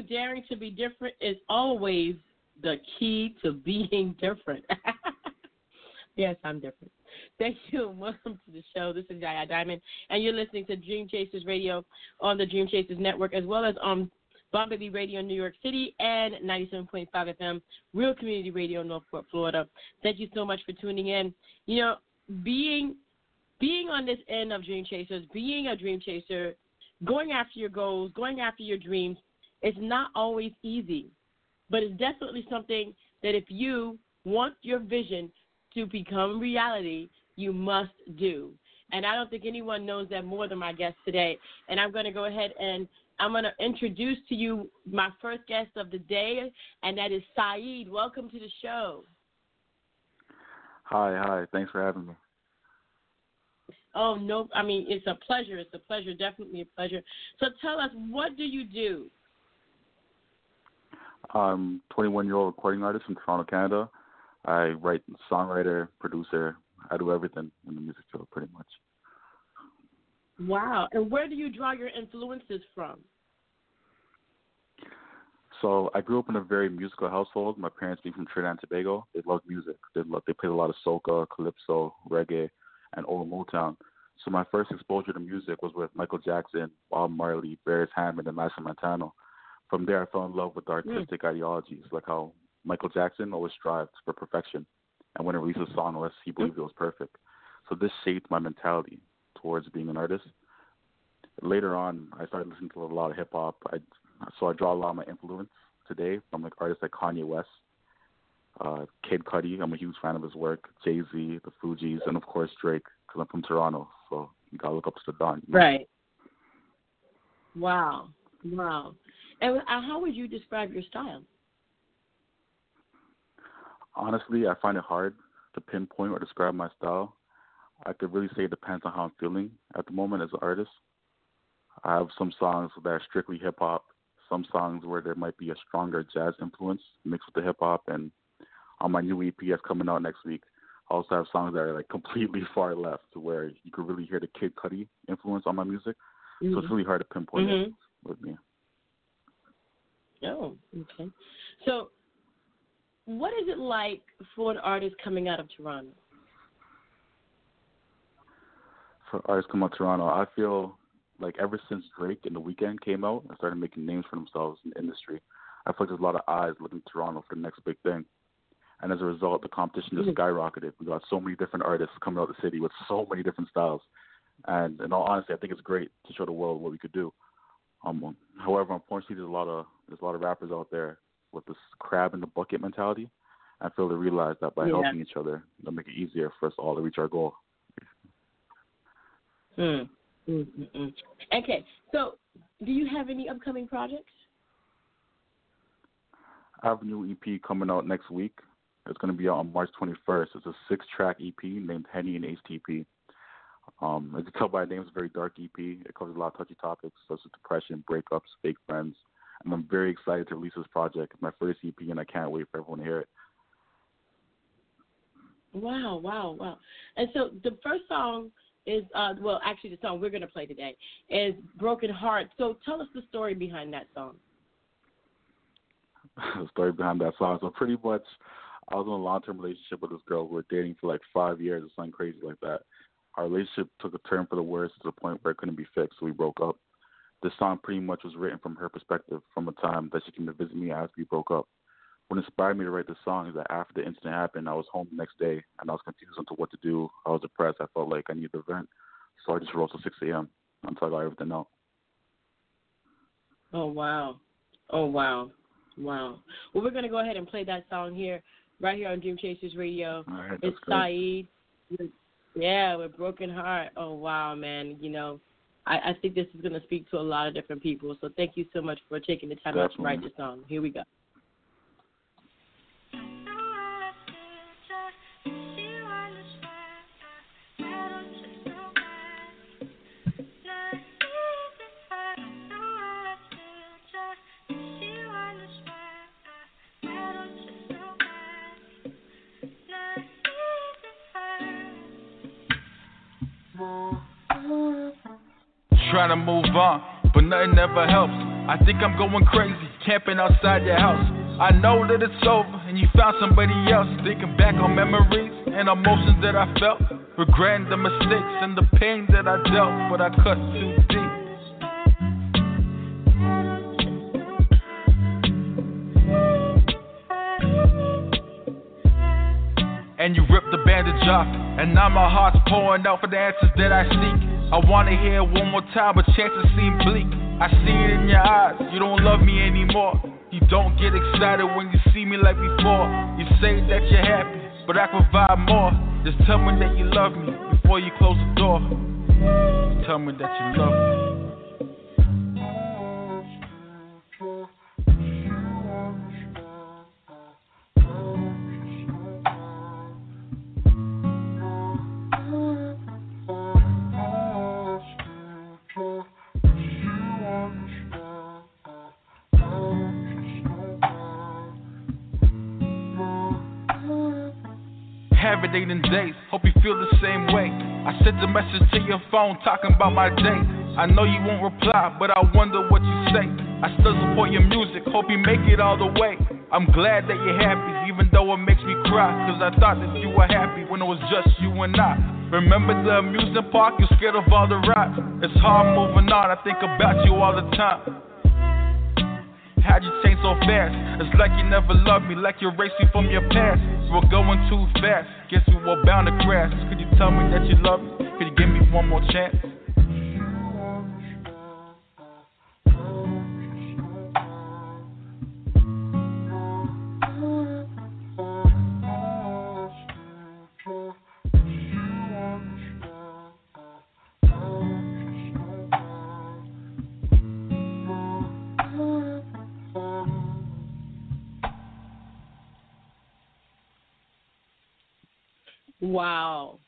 Daring to be different is always the key to being different. yes, I'm different. Thank you welcome to the show. This is Yaya Diamond, and you're listening to Dream Chasers Radio on the Dream Chasers Network, as well as on Bumblebee Radio in New York City and 97.5 FM, Real Community Radio in Northport, Florida. Thank you so much for tuning in. You know, being being on this end of Dream Chasers, being a Dream Chaser going after your goals, going after your dreams, is not always easy, but it's definitely something that if you want your vision to become reality, you must do. And I don't think anyone knows that more than my guest today. And I'm going to go ahead and I'm going to introduce to you my first guest of the day, and that is Saeed. Welcome to the show. Hi, hi. Thanks for having me. Oh no, I mean it's a pleasure. It's a pleasure, definitely a pleasure. So tell us, what do you do? I'm 21 year old recording artist from Toronto, Canada. I write, songwriter, producer. I do everything in the music field, pretty much. Wow! And where do you draw your influences from? So I grew up in a very musical household. My parents being from Trinidad and Tobago. They loved music. They loved, they played a lot of soca, calypso, reggae and old Motown. So my first exposure to music was with Michael Jackson, Bob Marley, Beres Hammond, and Machel Montano. From there, I fell in love with hmm. artistic mm. ideologies, like how Michael Jackson always strived for perfection, and when he released a song, unless he believed it was perfect. So this shaped my mentality towards being an artist. Later on, I started listening to a lot of hip hop. I, so I draw a lot of my influence today from like artists like Kanye West, uh, Kid Cudi. I'm a huge fan of his work. Jay Z, the Fugees, and of course Drake, because I'm from Toronto, so you gotta look up to the Don. Right. Wow. Wow. And how would you describe your style? Honestly, I find it hard to pinpoint or describe my style. I could really say it depends on how I'm feeling at the moment as an artist. I have some songs that are strictly hip hop, some songs where there might be a stronger jazz influence mixed with the hip hop, and on my new EP that's coming out next week. I also have songs that are like completely far left to where you could really hear the Kid Cudi influence on my music. Mm-hmm. So it's mm-hmm. really hard to pinpoint mm-hmm. it with me. Oh, okay. So, what is it like for an artist coming out of Toronto? For artists coming out of Toronto, I feel like ever since Drake and The Weeknd came out and started making names for themselves in the industry, I feel like there's a lot of eyes looking to Toronto for the next big thing and as a result, the competition just mm-hmm. skyrocketed. We got so many different artists coming out of the city with so many different styles, and in all honesty, I think it's great to show the world what we could do. Um, however, unfortunately, there's a lot of there's a lot of rappers out there with this crab in the bucket mentality. I feel to realize that by yeah. helping each other, they'll make it easier for us all to reach our goal. Mm. Mm-hmm. Okay, so do you have any upcoming projects? I have a new EP coming out next week. It's going to be out on March 21st. It's a six-track EP named Henny and HTP. Um, as you tell by the name, it's a very dark EP. It covers a lot of touchy topics such as depression, breakups, fake friends. And I'm very excited to release this project. It's my first EP, and I can't wait for everyone to hear it. Wow, wow, wow. And so the first song is, uh, well, actually, the song we're going to play today is Broken Heart. So tell us the story behind that song. the story behind that song. So pretty much, I was in a long term relationship with this girl. We were dating for like five years or something crazy like that. Our relationship took a turn for the worse to the point where it couldn't be fixed, so we broke up. This song pretty much was written from her perspective from a time that she came to visit me after we broke up. What inspired me to write this song is that after the incident happened, I was home the next day and I was confused on to what to do. I was depressed. I felt like I needed to vent. So I just wrote till 6 a.m. until I got everything out. Oh, wow. Oh, wow. Wow. Well, we're going to go ahead and play that song here right here on Dream Chasers Radio. Right, it's Saeed. Yeah, with broken heart. Oh wow, man. You know, I, I think this is going to speak to a lot of different people. So thank you so much for taking the time out to write this song. Here we go. Trying to move on, but nothing ever helps. I think I'm going crazy, camping outside your house. I know that it's over and you found somebody else. Thinking back on memories and emotions that I felt, regretting the mistakes and the pain that I dealt, but I cut too deep. And you ripped the bandage off, and now my heart's pouring out for the answers that I seek. I wanna hear it one more time, but chances seem bleak. I see it in your eyes, you don't love me anymore. You don't get excited when you see me like before. You say that you're happy, but I provide more. Just tell me that you love me before you close the door. tell me that you love me. Dating days. Hope you feel the same way. I sent a message to your phone talking about my day. I know you won't reply, but I wonder what you say. I still support your music, hope you make it all the way. I'm glad that you're happy, even though it makes me cry. Cause I thought that you were happy when it was just you and I. Remember the amusement park? You're scared of all the rides. It's hard moving on, I think about you all the time. How'd you change so fast? It's like you never loved me, like you're racing from your past. Were going too fast, guess we were bound to crash. Could you tell me that you love me? Could you give me one more chance? Wow.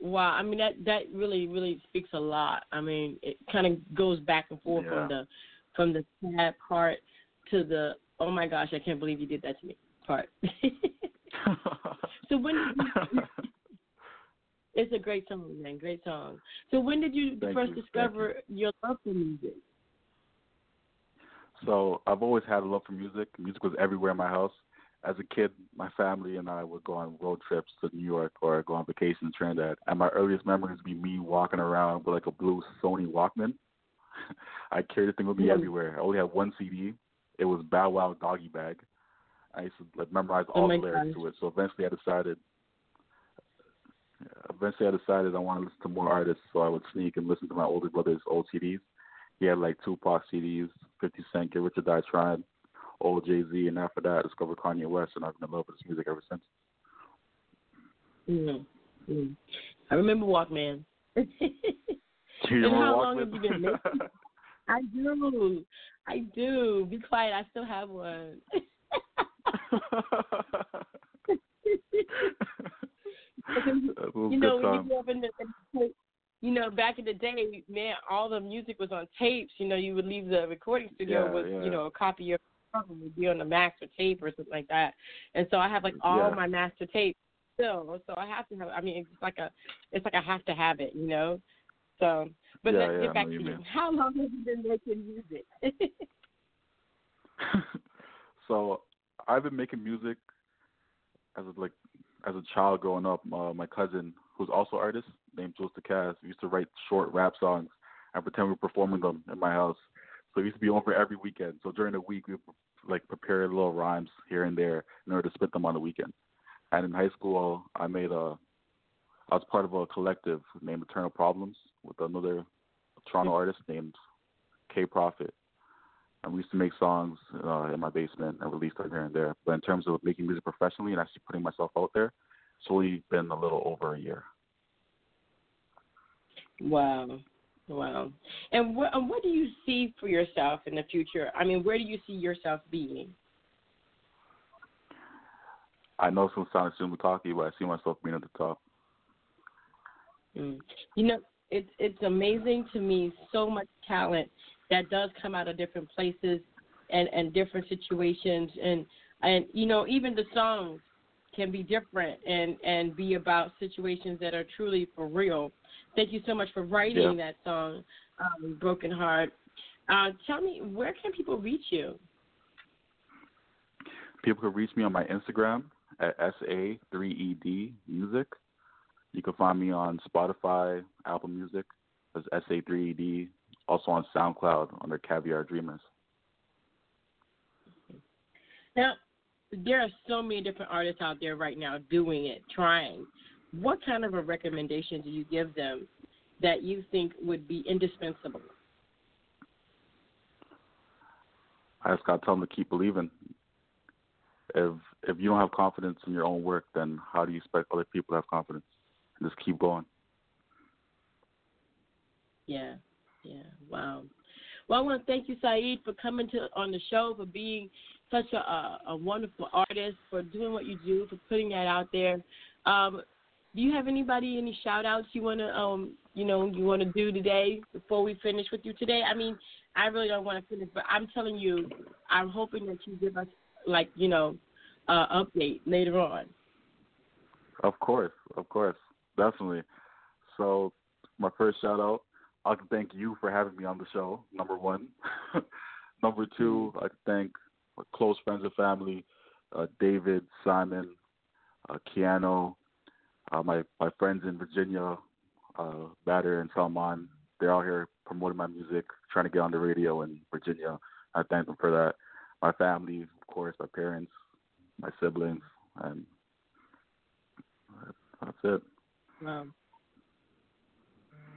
Wow. I mean that that really really speaks a lot. I mean, it kind of goes back and forth yeah. from the from the sad part to the oh my gosh, I can't believe you did that to me part. so when you, it's a great song, man. Great song. So when did you Thank first you. discover your love for music? So I've always had a love for music. Music was everywhere in my house as a kid, my family and I would go on road trips to New York or go on vacation in Trinidad. And my earliest memories would be me walking around with like a blue Sony Walkman. I carried the thing with me mm-hmm. everywhere. I only had one CD. It was Bow Wow Doggy Bag. I used to like memorize all oh the lyrics to it. So eventually, I decided. Eventually, I decided I wanted to listen to more artists, so I would sneak and listen to my older brother's old CDs. He had like Tupac CDs, 50 Cent, Get Rich or Die Trying old Jay Z, and after that, I discovered Kanye West, and I've been in love with his music ever since. Mm-hmm. mm-hmm. I remember Walkman. and how Walkman? long have you been making? I do. I do. Be quiet. I still have one. you know, when you grew up in the, you know, back in the day, man, all the music was on tapes. You know, you would leave the recording studio yeah, with, yeah. you know, a copy of probably be on the master tape or something like that. And so I have like all yeah. my master tapes still. So I have to have. I mean, it's like a, it's like I have to have it, you know. So, but yeah, let's yeah, get back to you. you. How long have you been making music? so I've been making music as a, like as a child growing up. Uh, my cousin, who's also an artist, named Jules DeCaz, used to write short rap songs and pretend we were performing them in my house. So we used to be over every weekend. So during the week, we like prepare little rhymes here and there in order to spit them on the weekend. And in high school, I made a, I was part of a collective named Eternal Problems with another Toronto mm-hmm. artist named K Profit. And we used to make songs uh, in my basement and release them here and there. But in terms of making music professionally and actually putting myself out there, it's only been a little over a year. Wow. Wow. And what and what do you see for yourself in the future? I mean, where do you see yourself being? I know some sounds soon talky, but I see myself being at the top. Mm. You know, it's it's amazing to me so much talent that does come out of different places and and different situations and and you know even the songs can be different and and be about situations that are truly for real. Thank you so much for writing yeah. that song, um, Broken Heart. Uh, tell me, where can people reach you? People can reach me on my Instagram at SA3ED Music. You can find me on Spotify, Apple Music as SA3ED, also on SoundCloud under Caviar Dreamers. Now, there are so many different artists out there right now doing it, trying. What kind of a recommendation do you give them that you think would be indispensable? I just got to tell them to keep believing. If if you don't have confidence in your own work, then how do you expect other people to have confidence? Just keep going. Yeah, yeah, wow. Well, I want to thank you, Saeed, for coming to on the show, for being such a, a wonderful artist, for doing what you do, for putting that out there. Um, do you have anybody, any shout outs you want to, um, you know, you want to do today before we finish with you today? I mean, I really don't want to finish, but I'm telling you, I'm hoping that you give us, like, you know, uh, update later on. Of course, of course, definitely. So, my first shout out, I can thank you for having me on the show. Number one. number two, I can thank my close friends and family, uh, David, Simon, uh, Keanu, uh, my my friends in Virginia, uh, Bader and Salman. They're out here promoting my music, trying to get on the radio in Virginia. I thank them for that. My family, of course, my parents, my siblings, and that's it. Wow.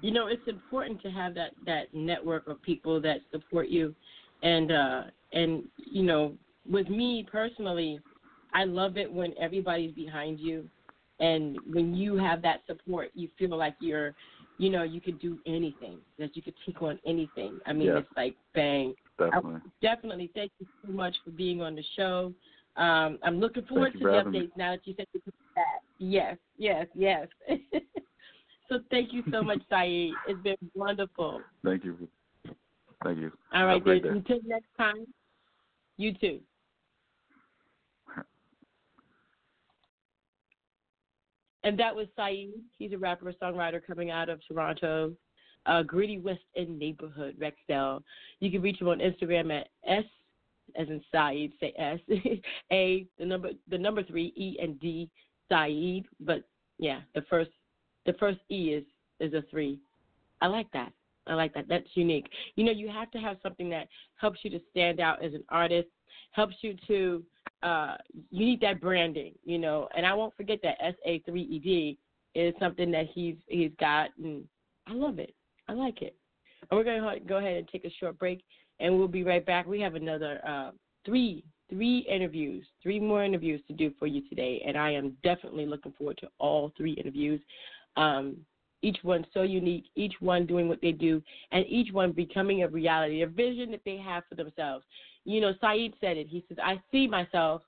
You know, it's important to have that that network of people that support you, and uh, and you know, with me personally, I love it when everybody's behind you, and when you have that support, you feel like you're, you know, you could do anything, that you could take on anything. I mean, yeah. it's like bang. Definitely. I, definitely. Thank you so much for being on the show. Um, I'm looking forward to the updates now that you said you that. Yes, yes, yes. so thank you so much, Saeed. It's been wonderful. Thank you. Thank you. All right, then. Until next time, you too. And that was Saeed. He's a rapper, songwriter coming out of Toronto, uh, Gritty West End neighborhood, Rexdale. You can reach him on Instagram at S as in Saeed, say S, A, the number the number three, E and D, Saeed. But yeah, the first the first E is is a three. I like that. I like that. That's unique. You know, you have to have something that helps you to stand out as an artist, helps you to uh you need that branding, you know, and I won't forget that S A three E D is something that he's he's got and I love it. I like it. And we're gonna go ahead and take a short break and we'll be right back. We have another uh, three three interviews, three more interviews to do for you today, and I am definitely looking forward to all three interviews. Um, each one so unique, each one doing what they do, and each one becoming a reality, a vision that they have for themselves. You know, Saeed said it. He says, "I see myself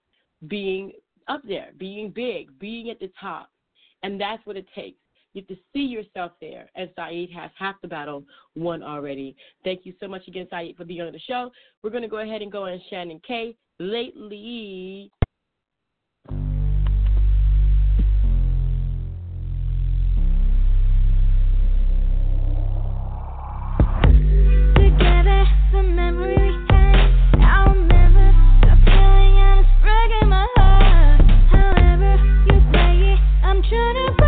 being up there, being big, being at the top, and that's what it takes." You have to see yourself there, and Saeed has half the battle won already. Thank you so much again, Saeed, for being on the show. We're going to go ahead and go on Shannon K. Lately. should have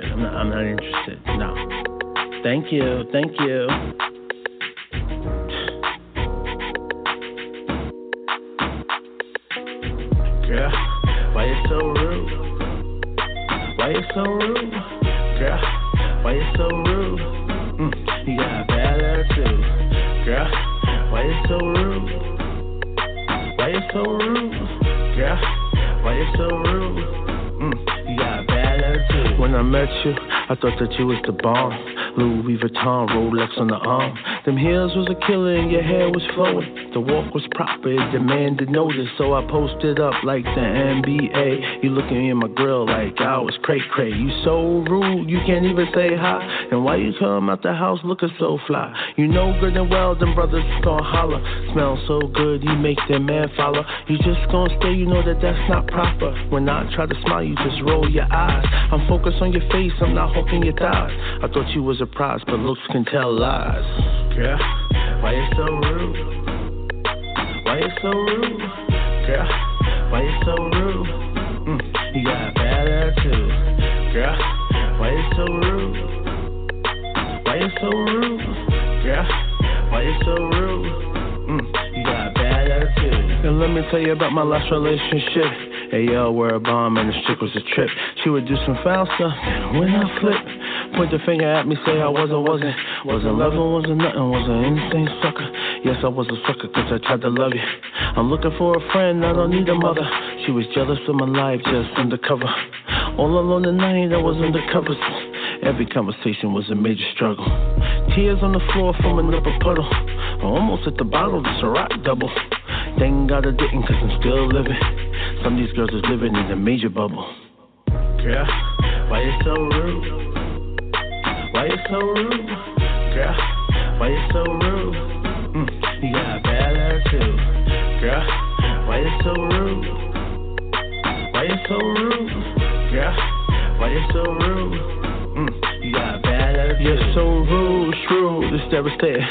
good. I'm not, I'm not interested. No. Thank you. Thank you. that you was the boss demanded notice, so I posted up like the NBA. You looking at my grill like I was cray cray. You so rude, you can't even say hi. And why you come out the house looking so fly? You know good and well, them brothers gon' holler. Smell so good, you make them man follow. You just gon' stay, you know that that's not proper. When I try to smile, you just roll your eyes. I'm focused on your face, I'm not hooking your thighs. I thought you was a prize, but looks can tell lies. Yeah, why you so rude? Why you so rude, girl? Why you so rude? Mm, you got a bad attitude, girl. Why you so rude? Why you so rude, girl? Why you so rude? Mm, you got a bad attitude. And let me tell you about my last relationship. Hey yo, we're a bomb and the chick was a trip. She would do some foul stuff, and when I flip, point the finger at me, say I was or wasn't. Wasn't loving, wasn't nothing, wasn't anything sucker. Yes, I was a sucker cause I tried to love you. I'm looking for a friend, I don't need a mother. She was jealous of my life, just undercover. All alone at night, I was undercover. Every conversation was a major struggle. Tears on the floor from another puddle. I almost hit the bottle, just a rock double. Thank God I didn't, cause I'm still living. Some of these girls is living in a major bubble. Yeah, why you so rude? Why you so rude? Girl, why you so rude? You got a bad attitude, girl. Why you so rude? Why you so rude, girl? Why you so rude? Mm, you got a bad attitude. You're so rude, shrewd, it's devastating.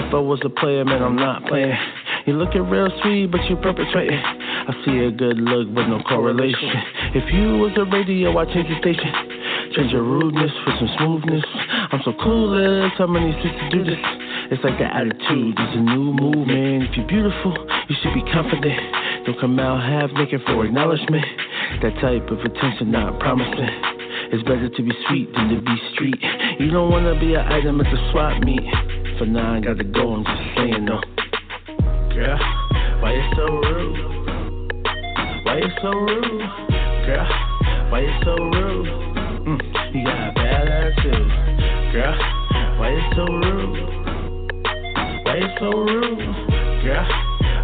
If I was a player, man, I'm not playing. You looking real sweet, but you perpetrating. I see a good look, but no correlation. If you was a radio, I change the station. Change your rudeness for some smoothness. I'm so clueless, how many sisters do this? It's like the attitude, it's a new movement. If you're beautiful, you should be confident. Don't come out half naked for acknowledgement. That type of attention not promising. It's better to be sweet than to be street. You don't wanna be an item at the swap meet. For now, I gotta go, I'm just saying no. Girl, why you so rude? Why you so rude? Girl, why you so rude? Mm, you got a bad attitude. Girl, why you so rude? Why you so rude? Girl,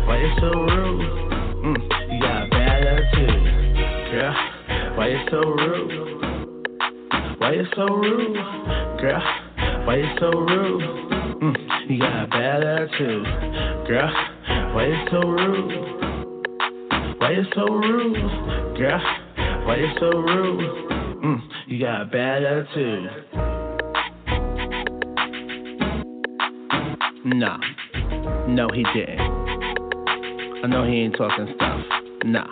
why you so rude? Mm, you got a bad attitude. Girl, why you so rude? Why you so rude? Girl, why you so rude? Mm, you got a bad attitude. Girl, why you so rude? Why you so rude? Girl, why you so rude? Mm, you got a bad attitude. Nah. No, he didn't. I know he ain't talking stuff. Nah.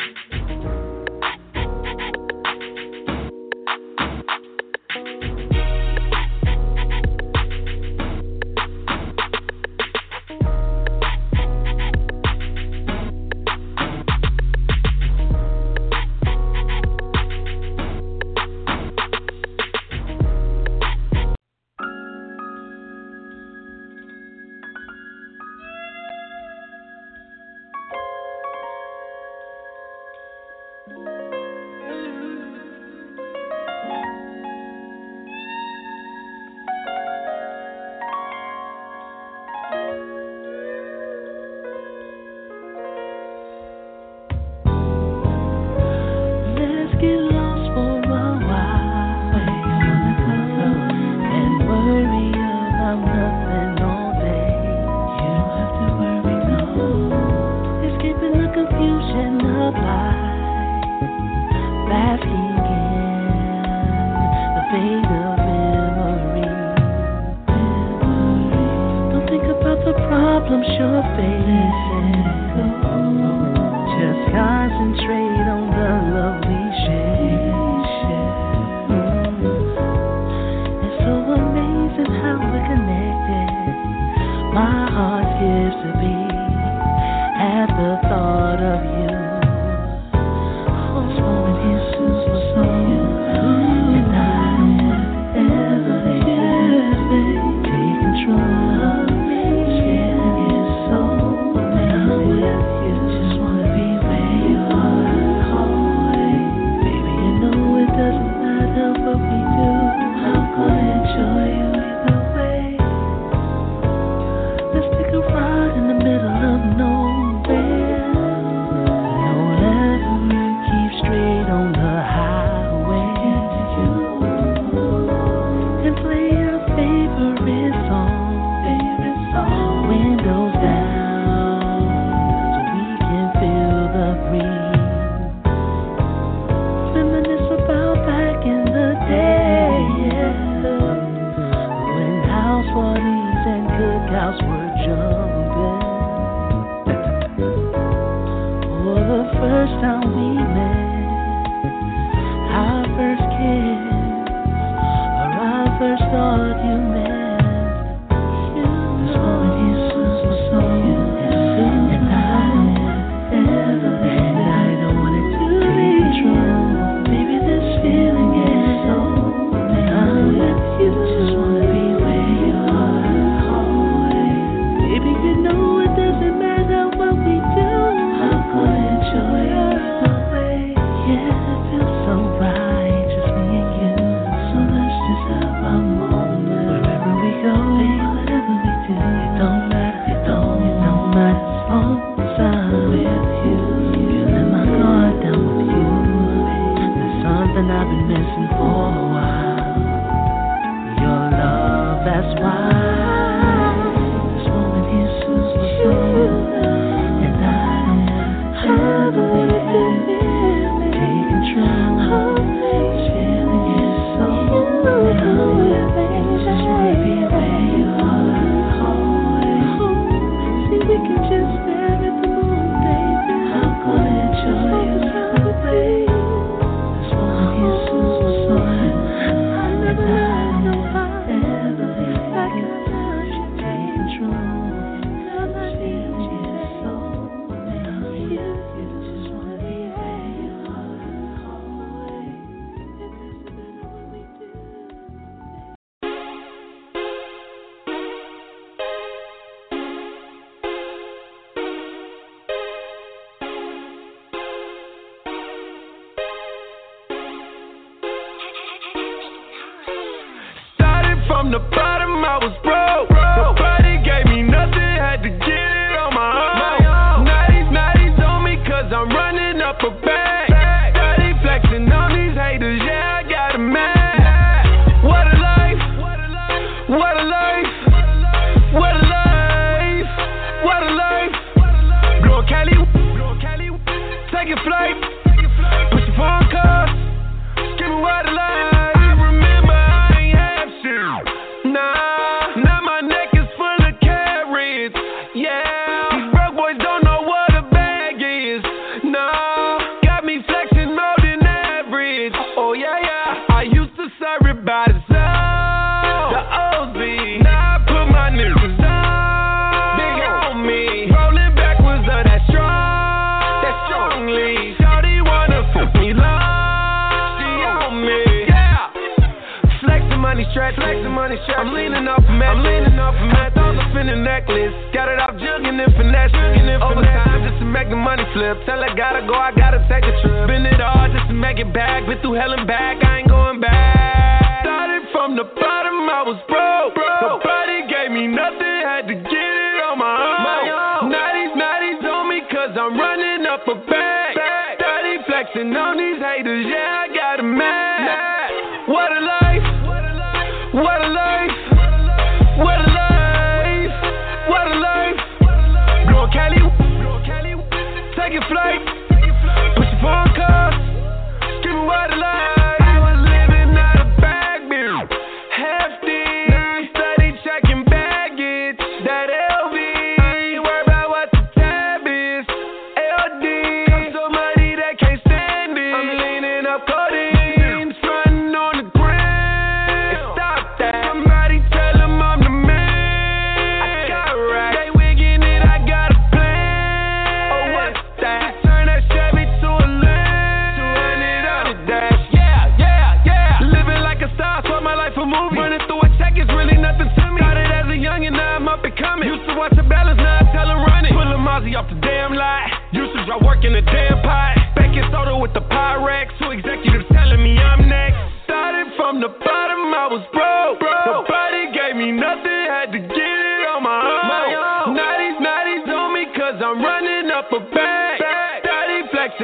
I'm leaning off a mat, I'm leaning off a mat. Thought I'm finna necklace. Got it off jugging and finesse, jugging and Overtime just to make the money flip. Tell her gotta go, I gotta take a trip. Spend it all just to make it back. Been through hell and back, I ain't going back. Started from the bottom, I was broke. Nobody gave me nothing, had to get it on my own. Now these on me, cause I'm running up a bag. Steady flexing on these haters, yeah, I got a man. What a life, what a life, what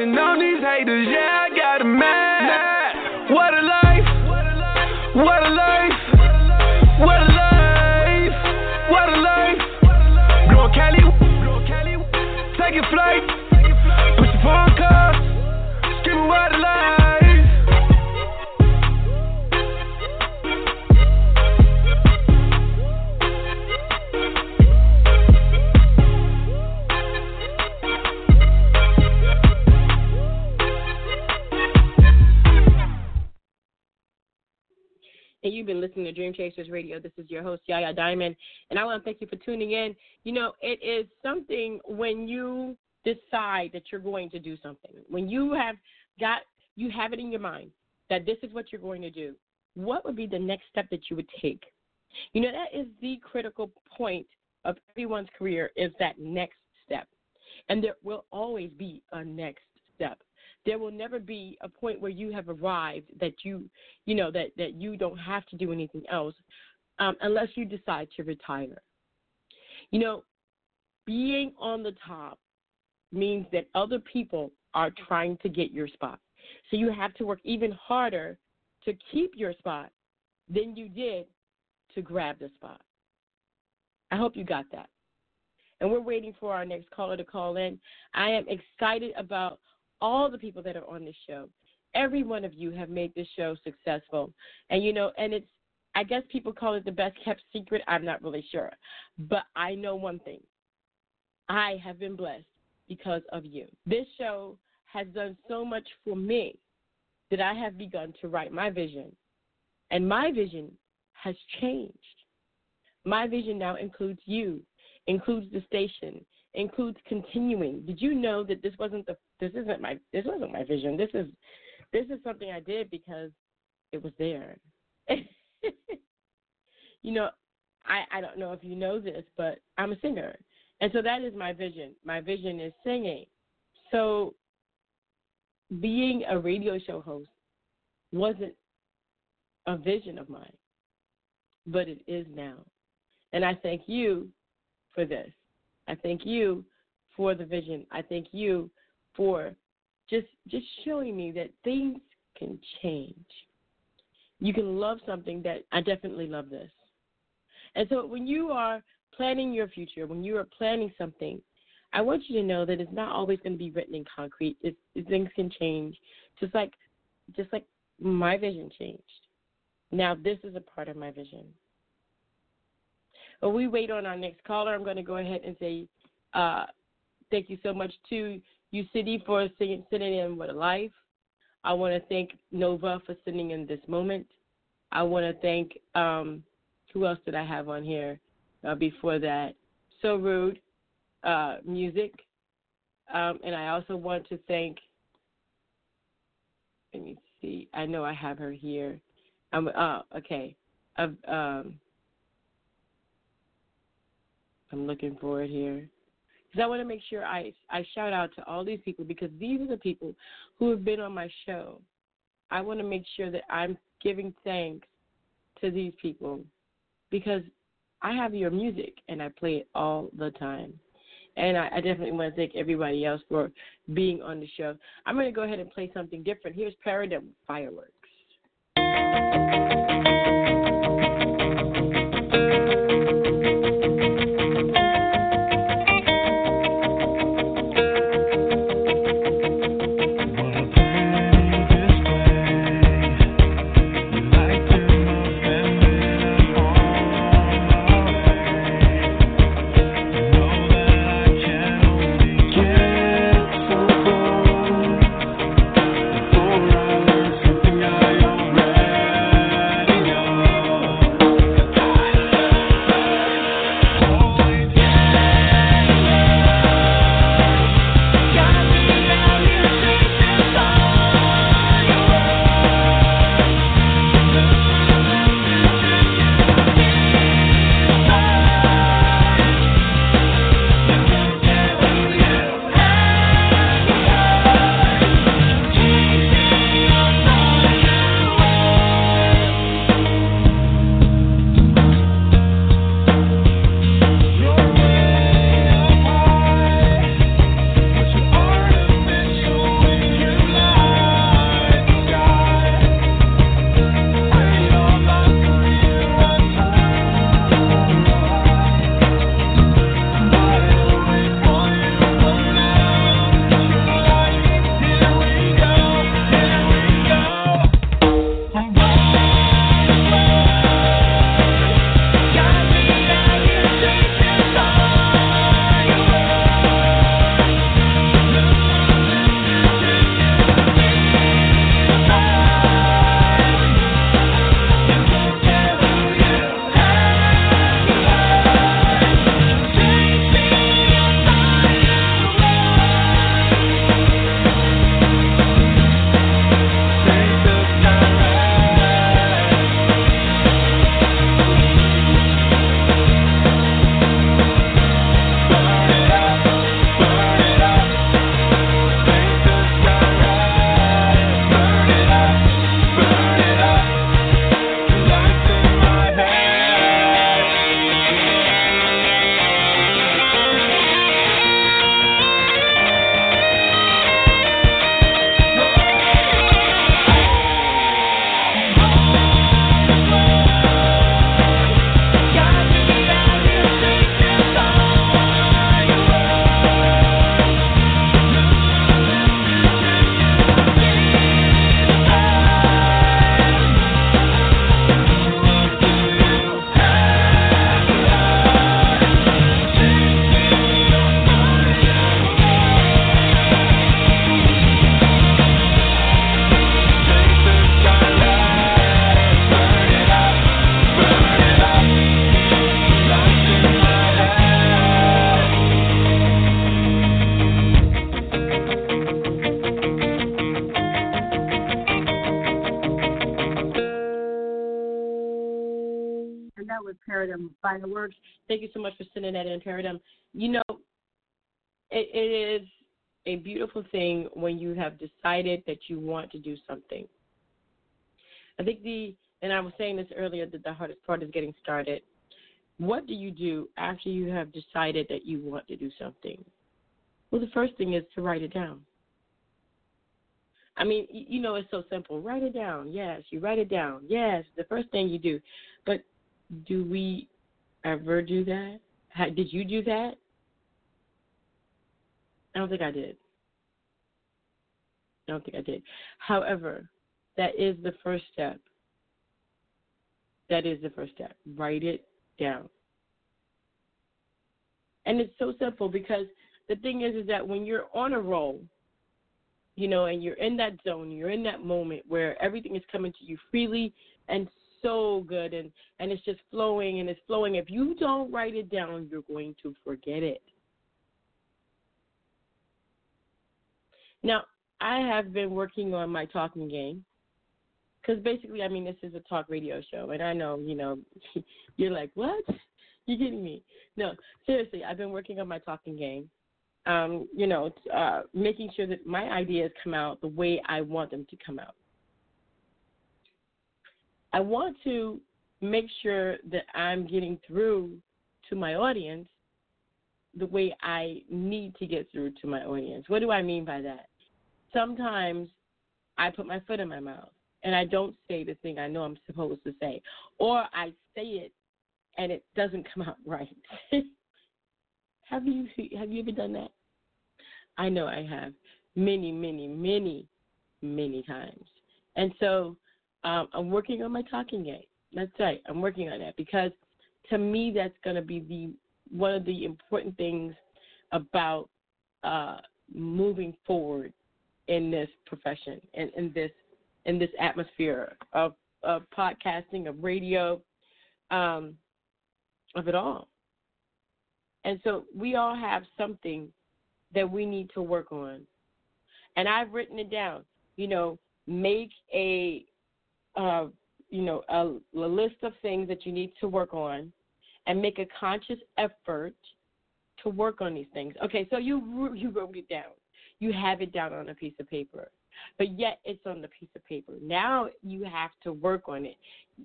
flexing on these haters, yeah, is your host, Yaya Diamond, and I want to thank you for tuning in. You know, it is something when you decide that you're going to do something, when you have got, you have it in your mind that this is what you're going to do, what would be the next step that you would take? You know, that is the critical point of everyone's career is that next step. And there will always be a next step there will never be a point where you have arrived that you you know that that you don't have to do anything else um, unless you decide to retire. You know being on the top means that other people are trying to get your spot. So you have to work even harder to keep your spot than you did to grab the spot. I hope you got that. And we're waiting for our next caller to call in. I am excited about all the people that are on this show. Every one of you have made this show successful. And you know, and it's I guess people call it the best kept secret. I'm not really sure. But I know one thing. I have been blessed because of you. This show has done so much for me that I have begun to write my vision. And my vision has changed. My vision now includes you, includes the station, includes continuing. Did you know that this wasn't the this isn't my this wasn't my vision. This is this is something I did because it was there. you know, I I don't know if you know this, but I'm a singer. And so that is my vision. My vision is singing. So being a radio show host wasn't a vision of mine. but it is now. And I thank you for this. I thank you for the vision. I thank you for just just showing me that things can change. You can love something that I definitely love this. And so when you are planning your future, when you are planning something, I want you to know that it's not always going to be written in concrete. It, things can change, just like just like my vision changed. Now this is a part of my vision. But we wait on our next caller, I'm going to go ahead and say uh, thank you so much to you, City, for sitting in with a life. I want to thank Nova for sitting in this moment. I want to thank um, who else did I have on here uh, before that? So rude, uh, music, um, and I also want to thank. Let me see. I know I have her here. I'm uh, okay. I've, um, I'm looking for it here because I want to make sure I I shout out to all these people because these are the people who have been on my show. I want to make sure that I'm giving thanks to these people because I have your music and I play it all the time. And I, I definitely want to thank everybody else for being on the show. I'm going to go ahead and play something different. Here's Paradigm Fireworks. Fireworks. Thank you so much for sending that in, Paradigm. Um, you know, it, it is a beautiful thing when you have decided that you want to do something. I think the and I was saying this earlier that the hardest part is getting started. What do you do after you have decided that you want to do something? Well, the first thing is to write it down. I mean, you know, it's so simple. Write it down. Yes, you write it down. Yes, the first thing you do. But do we ever do that? How, did you do that? I don't think I did. I don't think I did. However, that is the first step. That is the first step. Write it down. And it's so simple because the thing is is that when you're on a roll, you know, and you're in that zone, you're in that moment where everything is coming to you freely and so good and and it's just flowing and it's flowing. If you don't write it down, you're going to forget it. Now, I have been working on my talking game because basically, I mean, this is a talk radio show, and I know, you know, you're like, what? You kidding me? No, seriously, I've been working on my talking game. Um, you know, uh, making sure that my ideas come out the way I want them to come out. I want to make sure that I'm getting through to my audience the way I need to get through to my audience. What do I mean by that? Sometimes I put my foot in my mouth and I don't say the thing I know I'm supposed to say, or I say it and it doesn't come out right. have you have you ever done that? I know I have many, many, many, many times, and so um, I'm working on my talking game. That's right, I'm working on that because to me that's going to be the one of the important things about uh, moving forward in this profession and in this in this atmosphere of, of podcasting, of radio, um, of it all. And so we all have something that we need to work on. And I've written it down. You know, make a you know a, a list of things that you need to work on, and make a conscious effort to work on these things. Okay, so you you wrote it down. You have it down on a piece of paper but yet it's on the piece of paper. Now you have to work on it.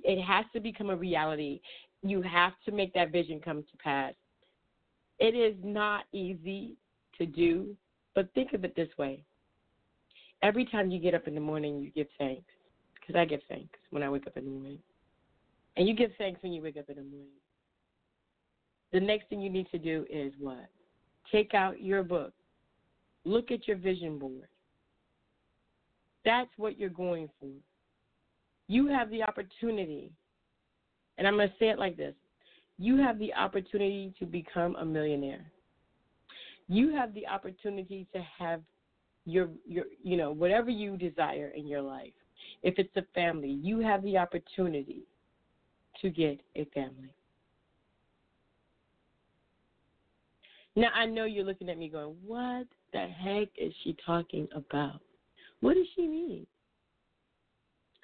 It has to become a reality. You have to make that vision come to pass. It is not easy to do, but think of it this way. Every time you get up in the morning, you give thanks. Because I give thanks when I wake up in the morning. And you give thanks when you wake up in the morning. The next thing you need to do is what? Take out your book. Look at your vision board that's what you're going for. You have the opportunity, and I'm going to say it like this you have the opportunity to become a millionaire. You have the opportunity to have your your you know whatever you desire in your life. If it's a family, you have the opportunity to get a family. Now I know you're looking at me going, "What the heck is she talking about?" What does she mean?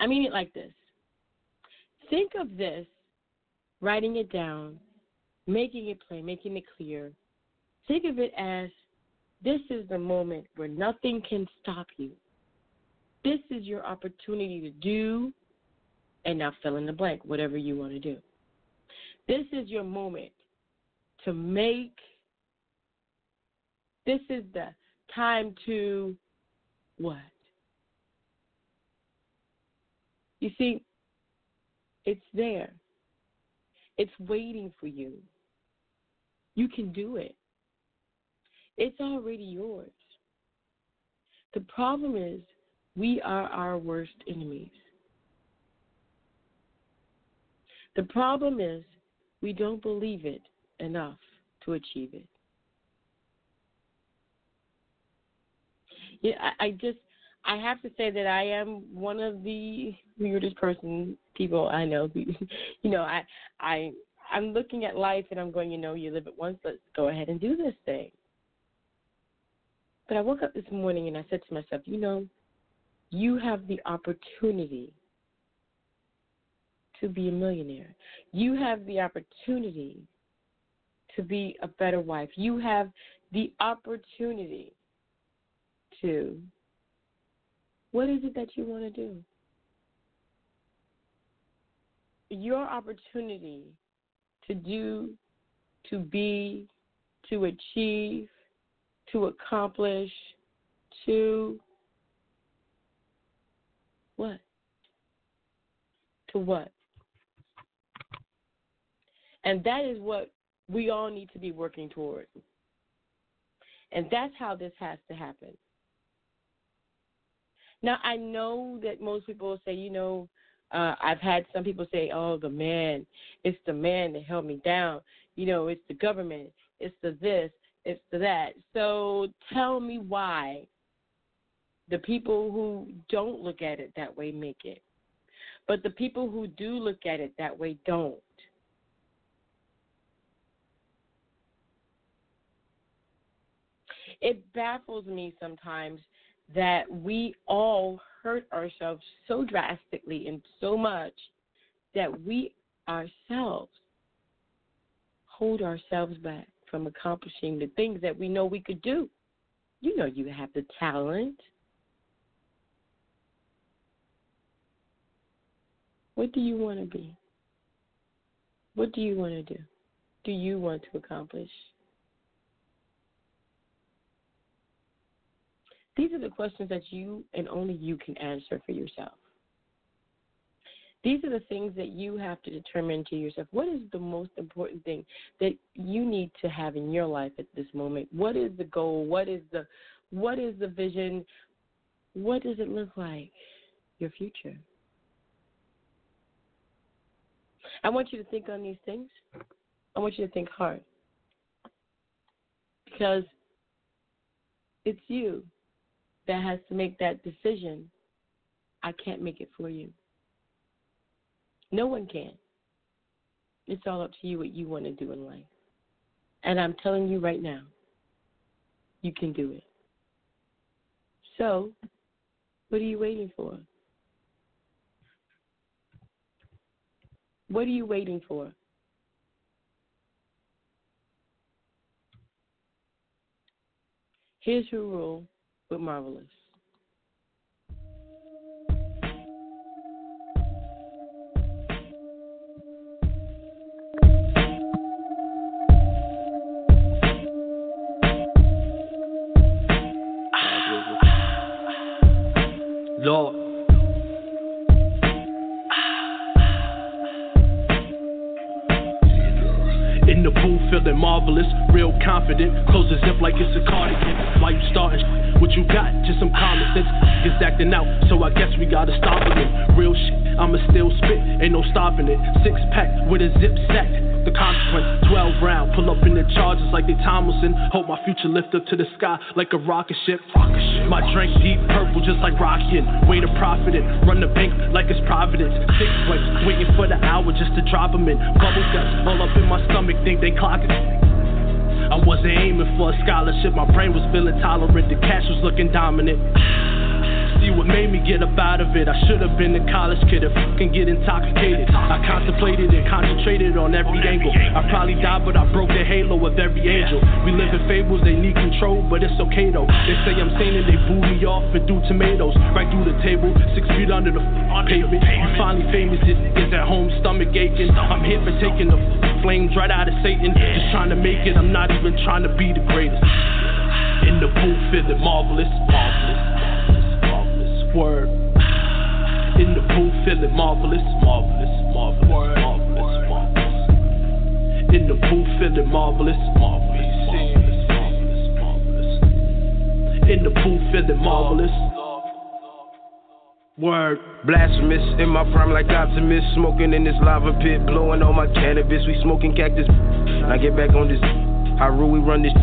I mean it like this. Think of this, writing it down, making it plain, making it clear. Think of it as this is the moment where nothing can stop you. This is your opportunity to do and now fill in the blank, whatever you want to do. This is your moment to make, this is the time to what? You see, it's there. It's waiting for you. You can do it. It's already yours. The problem is we are our worst enemies. The problem is we don't believe it enough to achieve it. Yeah, I, I just I have to say that I am one of the weirdest person people I know. you know, I I I'm looking at life and I'm going, you know, you live it once, let's go ahead and do this thing. But I woke up this morning and I said to myself, you know, you have the opportunity to be a millionaire. You have the opportunity to be a better wife. You have the opportunity to what is it that you want to do? your opportunity to do, to be, to achieve, to accomplish, to what? To what? And that is what we all need to be working toward. And that's how this has to happen. Now, I know that most people say, you know, uh, I've had some people say, oh, the man, it's the man that held me down. You know, it's the government, it's the this, it's the that. So tell me why the people who don't look at it that way make it. But the people who do look at it that way don't. It baffles me sometimes that we all hurt ourselves so drastically and so much that we ourselves hold ourselves back from accomplishing the things that we know we could do. You know you have the talent. What do you want to be? What do you want to do? Do you want to accomplish? These are the questions that you and only you can answer for yourself. These are the things that you have to determine to yourself. What is the most important thing that you need to have in your life at this moment? What is the goal? What is the what is the vision? What does it look like? Your future. I want you to think on these things. I want you to think hard. Because it's you that has to make that decision. I can't make it for you. No one can. It's all up to you what you want to do in life. And I'm telling you right now, you can do it. So, what are you waiting for? What are you waiting for? Here's your rule with Marvelous. Stopping it. Six pack with a zip sack. The consequence, 12 round, pull up in the charges like they Tomlinson. Hope my future lift up to the sky like a rocket ship. rocket My drink deep purple just like Rockin'. Way to profit it, run the bank like it's Providence. Six ways, waiting for the hour just to drop 'em in. Bubble guts all up in my stomach, think they clockin'. I wasn't aiming for a scholarship, my brain was feeling tolerant, the cash was looking dominant. See what made me get up out of it. I should have been a college kid if I fucking get intoxicated. I contemplated and concentrated on every angle. I probably died, but I broke the halo of every angel. We live in fables, they need control, but it's okay though. They say I'm sane and they boo me off and do tomatoes right through the table, six feet under the pavement. You finally famous, it is at home, stomach aching. I'm here for taking the flames right out of Satan. Just trying to make it, I'm not even trying to be the greatest. In the booth, feeling marvelous, marvelous. Word. In the booth, feeling marvelous, marvelous, marvelous, marvelous, marvelous. In the booth, feeling marvelous, marvelous, marvelous, marvelous, marvelous. In the booth, feeling marvelous. Word. Blasphemous in my prime like optimist. Smoking in this lava pit, blowing all my cannabis. We smoking cactus. Now get back on this. How rule we run this.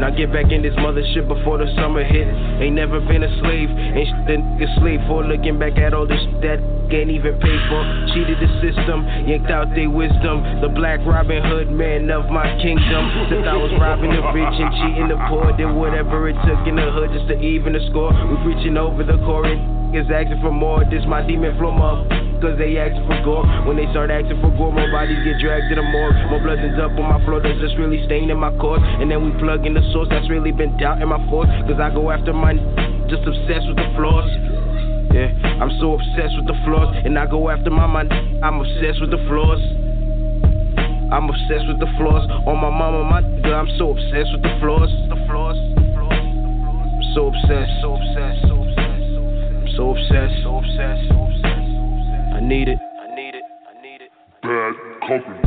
Now get back in this mothership before the summer hit. Ain't never been a slave, ain't shit that nigga slave for. Looking back at all this that ain't even paid for. Cheated the system, yanked out their wisdom. The black Robin Hood man of my kingdom. Since I was robbing the rich and cheating the poor, did whatever it took in the hood just to even the score. We preaching over the chorus. Is asking for more. This my demon flow up. Cause they asking for gore. When they start asking for gore, more bodies get dragged to the morgue. More blood ends up on my floor that's just really staying in my core. And then we plug in the source that's really been doubt in my force. Cause I go after my just obsessed with the flaws. Yeah, I'm so obsessed with the flaws, and I go after my mind. I'm obsessed with the flaws. I'm obsessed with the flaws. On my mama, my nigga, I'm so obsessed with the flaws. The flaws. I'm so obsessed. So obsessed. So obsessed. So obsessed. So obsessed. So obsessed. I need it. I need it. I need it. Bad company.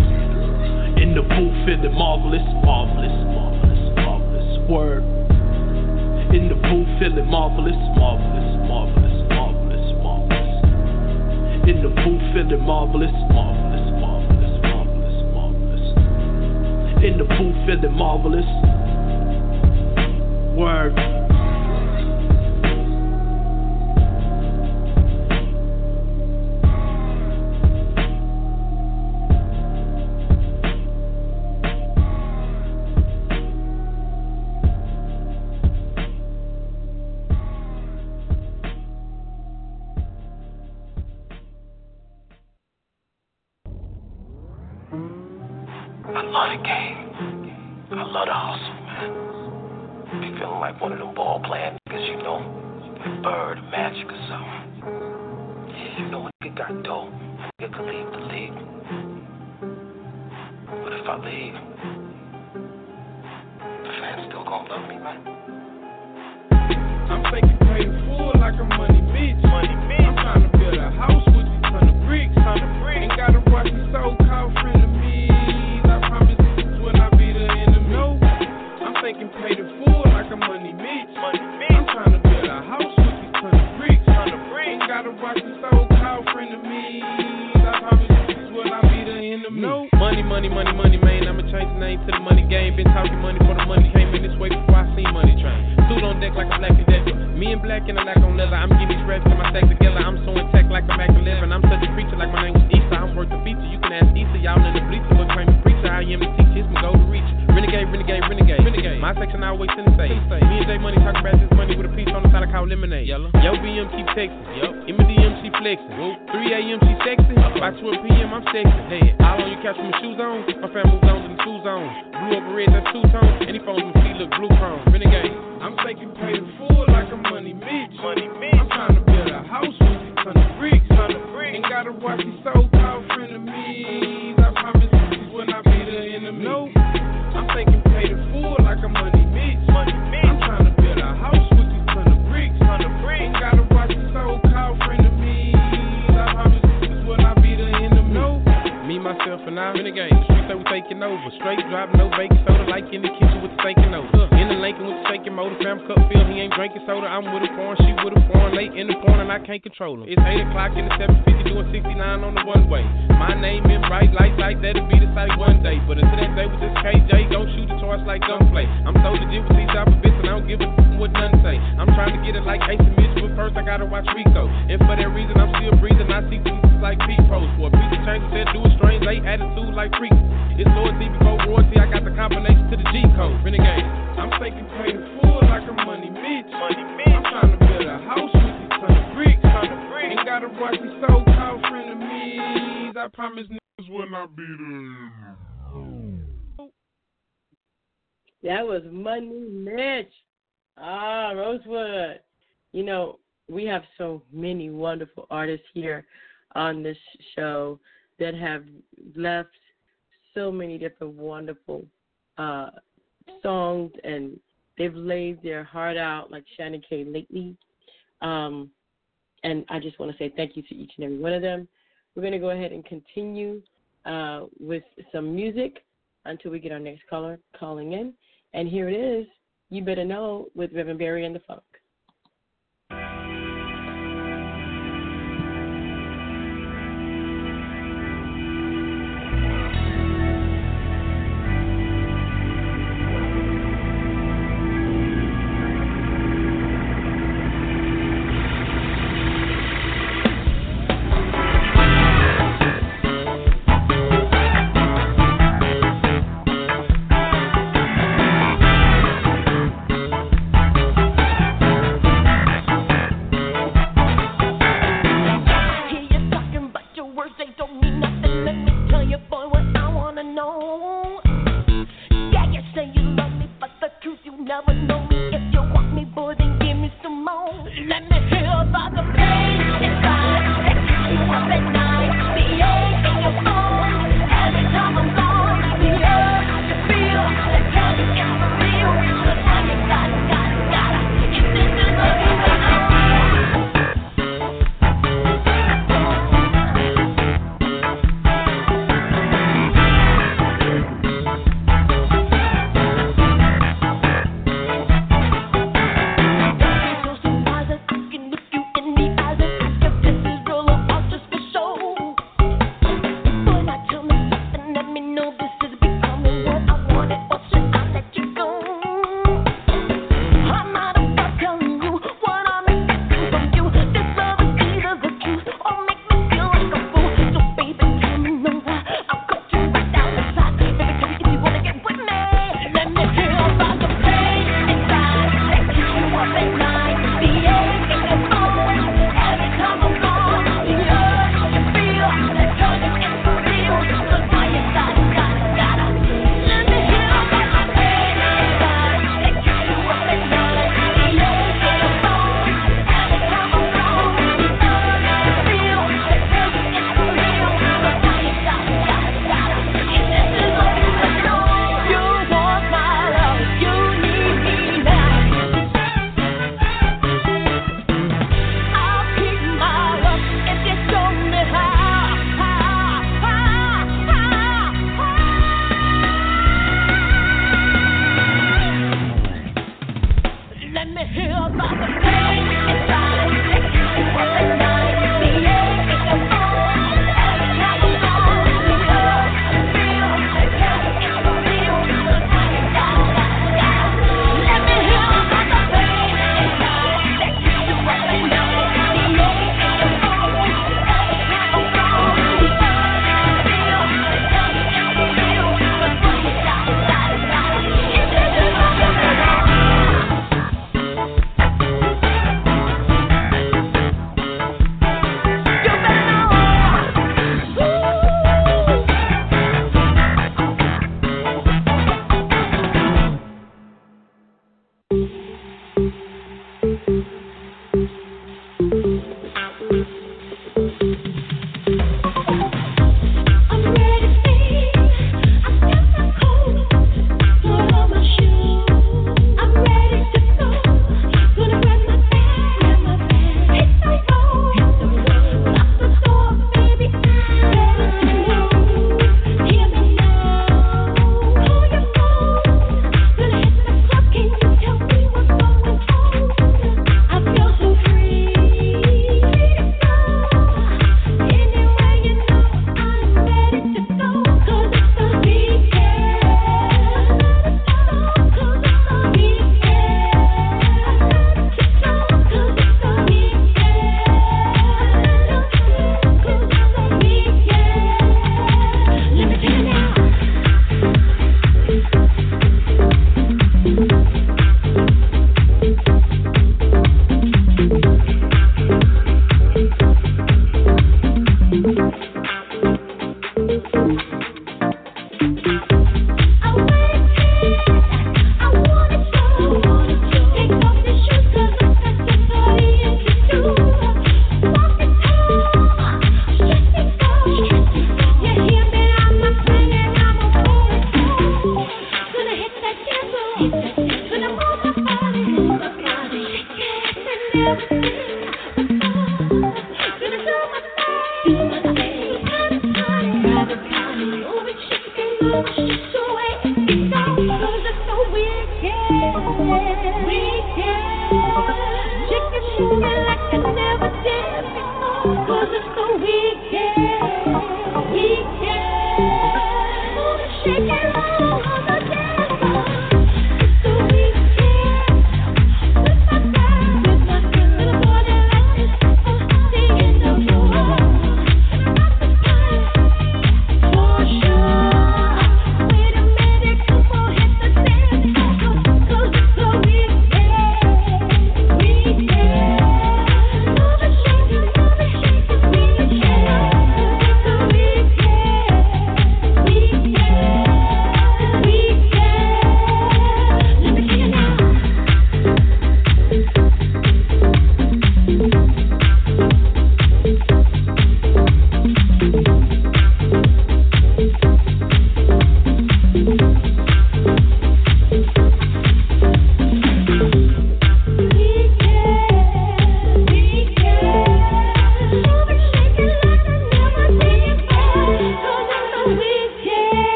In the booth, feeling marvelous, marvelous, marvelous, marvelous. Word. In the booth, feeling marvelous, marvelous, marvelous, marvelous, marvelous. In the booth, feeling marvelous, marvelous, marvelous, marvelous, marvelous. In the booth, feeling marvelous. Word. Love the game. I love the hustle, man. Be feeling like one of them ball playing niggas, you know. Bird, Magic, or something. Yeah, you know, a nigga got dope. Nigga could leave the league. But if I leave, the fans still gonna love me, man. I'm faking Money, money, man. I'ma change the name to the money game. Been talking money for the money. Came in this way before I seen money train. Suit on deck like a black and decker. Me and black and a lack on leather. I'm getting raps to my stack together. I'm so intact like a Mac 11. I'm such a preacher like my name was Easter. I'm worth the feature. You can ask Easter. Y'all in the bleacher. What claim to preacher? I am the teacher. It's my goal to reach. Renegade, renegade, renegade. renegade. My section always in the same. Me and J Money talk about this money with a piece on the side I call lemonade. Yellow. Yo, BM keep texting. Yup. Flexing. Whoop. 3 a.m. she sexing. By 12 p.m. I'm sexing. Hey, all on you catch my shoes on. My fam moves on to the two zone. Blue over red, that's two tone. Any phones with see look blue chrome. Renegade. I'm taking pay the full like a money bitch. Money bitch. I'm trying to build a house with a ton of bricks. Ton of bricks. Ain't gotta watch these so-called I renegade. The streets that we taking over. Straight drop, no baking soda, like in the kitchen with the steaking over. In the Lincoln with the shaking motor. Fam cup filled, he ain't drinking soda. I'm with a foreign, she with a foreign. Late in the and I can't control him. It's 8 o'clock in the 750, doing 69 on the one way. My name in bright lights like that'll be the sight one day. But until that day with this KJ, gon' shoot a torch like gunplay. I'm so legit with these alphabets, and I don't give a f- what none say. I'm trying to get it like Ace and Mitch, but first I gotta watch Rico. And for that reason, I'm still breathing. I see Jesus like Pete Pros. For a piece of change, said do a strange, they attitude like freaks. It's loyalty before royalty. I got the combination to the G code. Renegade. I'm taking pay full like a money bitch. Money bitch. I'm trying to build a house with these ton of bricks. Ton of bricks. Ain't gotta watch these so-called frenemies. I promise niggas will not be there. That was Money Mitch. Ah, Rosewood. You know, we have so many wonderful artists here on this show that have left so many different wonderful uh, songs and they've laid their heart out like Shannon K lately. Um, and I just want to say thank you to each and every one of them. We're going to go ahead and continue uh, with some music until we get our next caller calling in. And here it is. You better know with Reverend Barry and the Funk.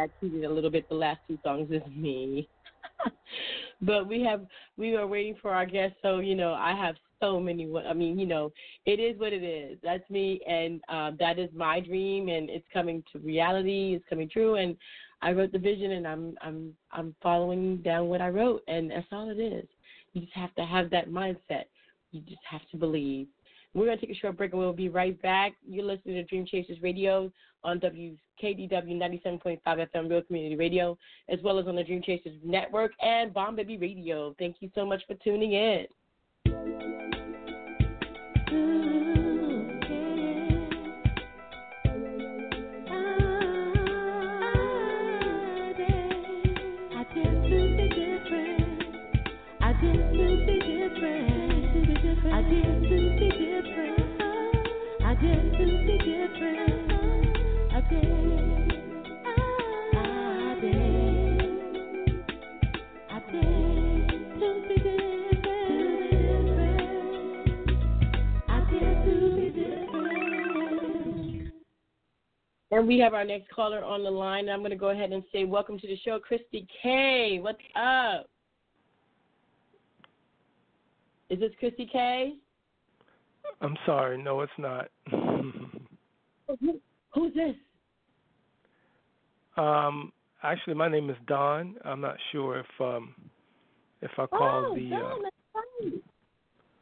I cheated a little bit. The last two songs is me. but we have we are waiting for our guest, so you know I have so many. I mean, you know, it is what it is. That's me, and um, that is my dream, and it's coming to reality. It's coming true, and I wrote the vision, and I'm I'm I'm following down what I wrote, and that's all it is. You just have to have that mindset. You just have to believe. We're going to take a short break and we'll be right back. You're listening to Dream Chasers Radio on WKDW 97.5 FM Real Community Radio, as well as on the Dream Chasers Network and Bomb Baby Radio. Thank you so much for tuning in. And we have our next caller on the line. I'm going to go ahead and say welcome to the show, Christy K. What's up? Is this Christy K? I'm sorry, no, it's not. Who's this? um, actually, my name is Don. I'm not sure if um, if I called oh, the. Don, Uh,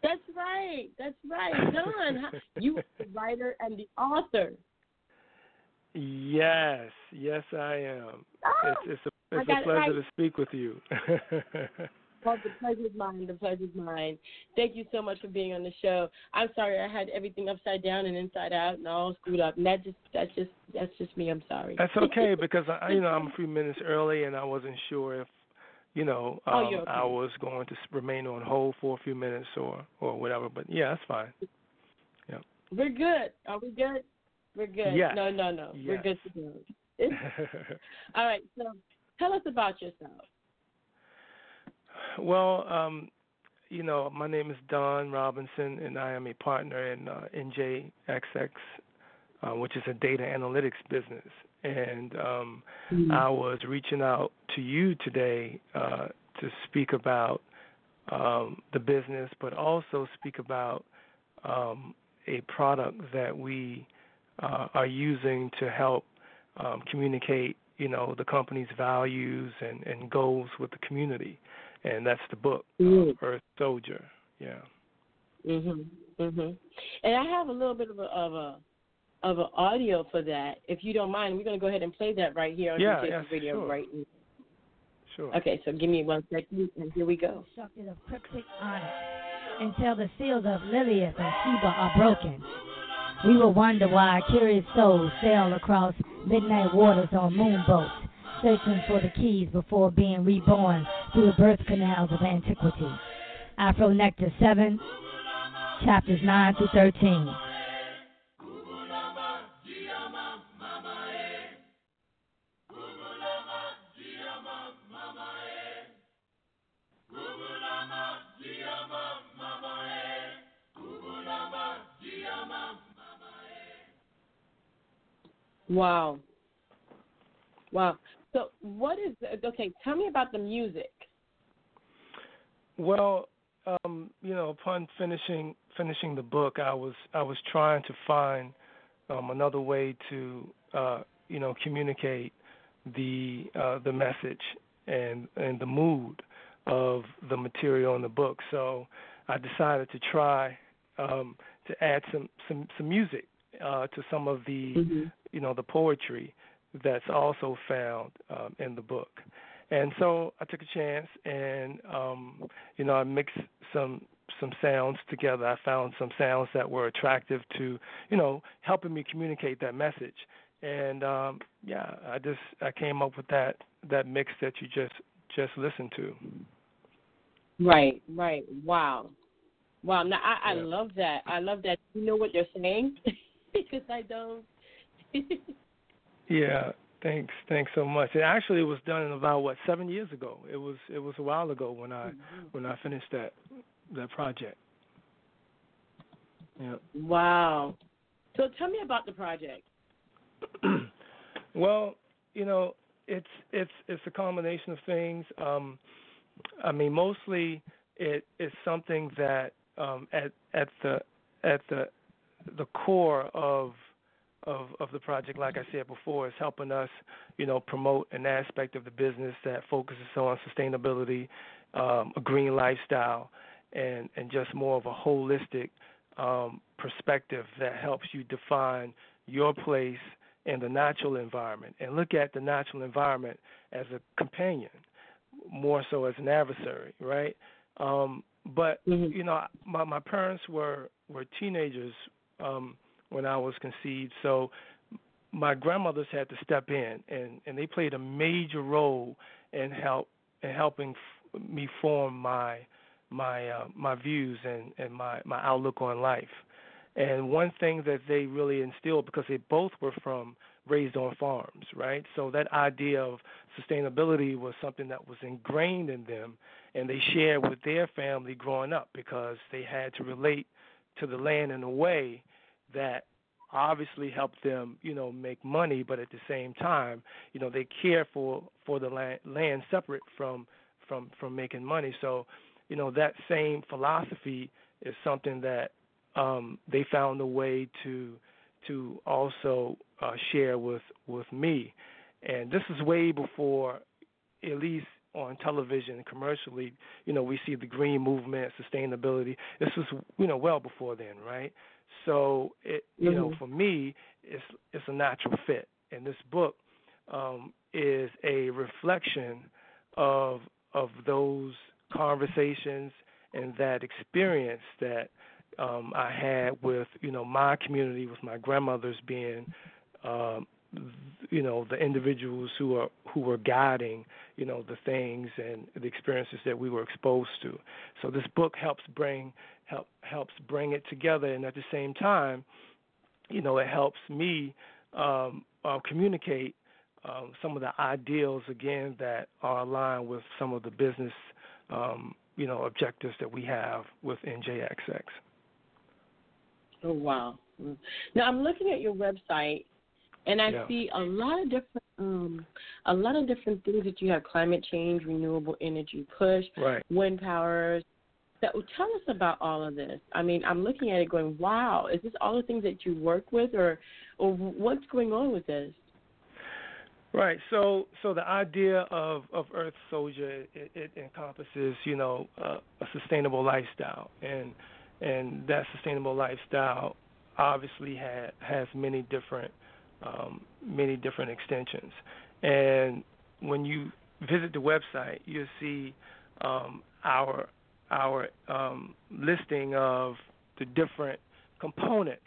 that's right. That's right. That's right. Don, you are the writer and the author. Yes, yes, I am. Oh, It's it's a it's a pleasure right. to speak with you. well, the pleasure's mine. The pleasure's mine. Thank you so much for being on the show. I'm sorry I had everything upside down and inside out and all screwed up. And that just that's just that's just me. I'm sorry. That's okay because I, you know I'm a few minutes early and I wasn't sure if you know Oh, um, you're okay. I was going to remain on hold for a few minutes or or whatever. But yeah, that's fine. Yeah. We're good. Are we good? We're good. Yes. No, no, no. We're good to go. all right. So tell us about yourself. well, um, you know, my name is Don Robinson, and I am a partner in uh, NJXX, uh, which is a data analytics business. And um, I was reaching out to you today uh, to speak about um, the business, but also speak about um, a product that we uh, are using to help um, communicate, you know, the company's values and, and goals with the community, and that's the book, Mm. Earth Soldier. Yeah. Mhm. Mhm. And I have a little bit of a of a of an audio for that. If you don't mind, we're going to go ahead and play that right here on Yeah, DJ's yeah, Radio sure. right. now. Sure. Okay, so give me one second, and here we go. constructed of cryptic onyx until the seals of Lilith and Sheba are broken. We will wonder why curious souls sail across midnight waters on moonboats, searching for the keys before being reborn through the birth canals of antiquity. Afro Nectar 7, chapters 9 through 13. Wow. Wow. So what is okay? Tell me about the music. Well, um, you know, upon finishing finishing the book, I was I was trying to find um, another way to uh, you know communicate the uh, the message and and the mood of the material in the book. So I decided to try um, to add some some some music uh, to some of the Mm-hmm. You know the poetry that's also found um, in the book. And so I took a chance and um, you know I mixed some some sounds together. I found some sounds that were attractive to you know helping me communicate that message. And um, yeah, I just I came up with that that mix that you just just listened to. Right, right. Wow. Wow. Now I, I love that. I love that you know what you're saying because I don't. Yeah, thanks, thanks so much. It actually it was done about what seven years ago. It was it was a while ago when I when I finished that that project. Yeah. wow. So tell me about the project. well, you know, it's it's it's a combination of things. Um, I mean, mostly it is something that um, at at the at the the core of of of the project, like I said before, is helping us, you know, promote an aspect of the business that focuses on sustainability, um, a green lifestyle, and and just more of a holistic um, perspective that helps you define your place in the natural environment and look at the natural environment as a companion more so as an adversary, right? Um, but Mhm. you know, my my parents were were teenagers um, when I was conceived, so my grandmothers had to step in, and and they played a major role in help in helping f- me form my my uh, my views and and my my outlook on life. And one thing that they really instilled because they both were from raised on farms, right? So that idea of sustainability was something that was ingrained in them and they shared with their family growing up because they had to relate to the land in a way that obviously help them, you know, make money, but at the same time, you know, they care for for the land, land separate from from from making money. So, you know, that same philosophy is something that um, they found a way to to also uh, share with with me, and this is way before, at least on television commercially, you know, we see the green movement, sustainability. This was you know well before then, right? So it you know Mhm. for me, it's it's a natural fit, and this book um, is a reflection of of those conversations and that experience that um, I had with you know my community, with my grandmothers being, um, you know, the individuals who are who were guiding you know the things and the experiences that we were exposed to. So this book helps bring help helps bring it together, and at the same time, you know, it helps me um, uh, communicate um, some of the ideals again that are aligned with some of the business um, you know objectives that we have with NJXX. Oh wow. Now I'm looking at your website and I Yeah. see a lot of different um a lot of different things that you have climate change, renewable energy push, Right. wind powers. That So tell us about all of this. I mean, I'm looking at it going, wow, is this all the things that you work with or or what's going on with this? Right. So, so the idea of of Earth Soldier it, it encompasses, you know, uh, a sustainable lifestyle, and and that sustainable lifestyle obviously ha- has many different um, many different extensions. And when you visit the website, you'll see um, our our um, listing of the different components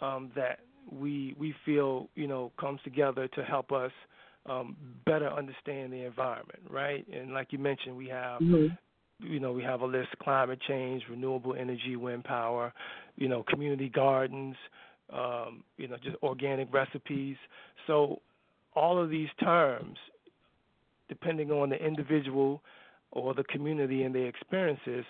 um, that we we feel you know comes together to help us um, better understand the environment, right? And like you mentioned, we have Mm-hmm. you know we have a list: climate change, renewable energy, wind power, you know, community gardens, um, you know, just organic recipes. So all of these terms, depending on the individual or the community and their experiences,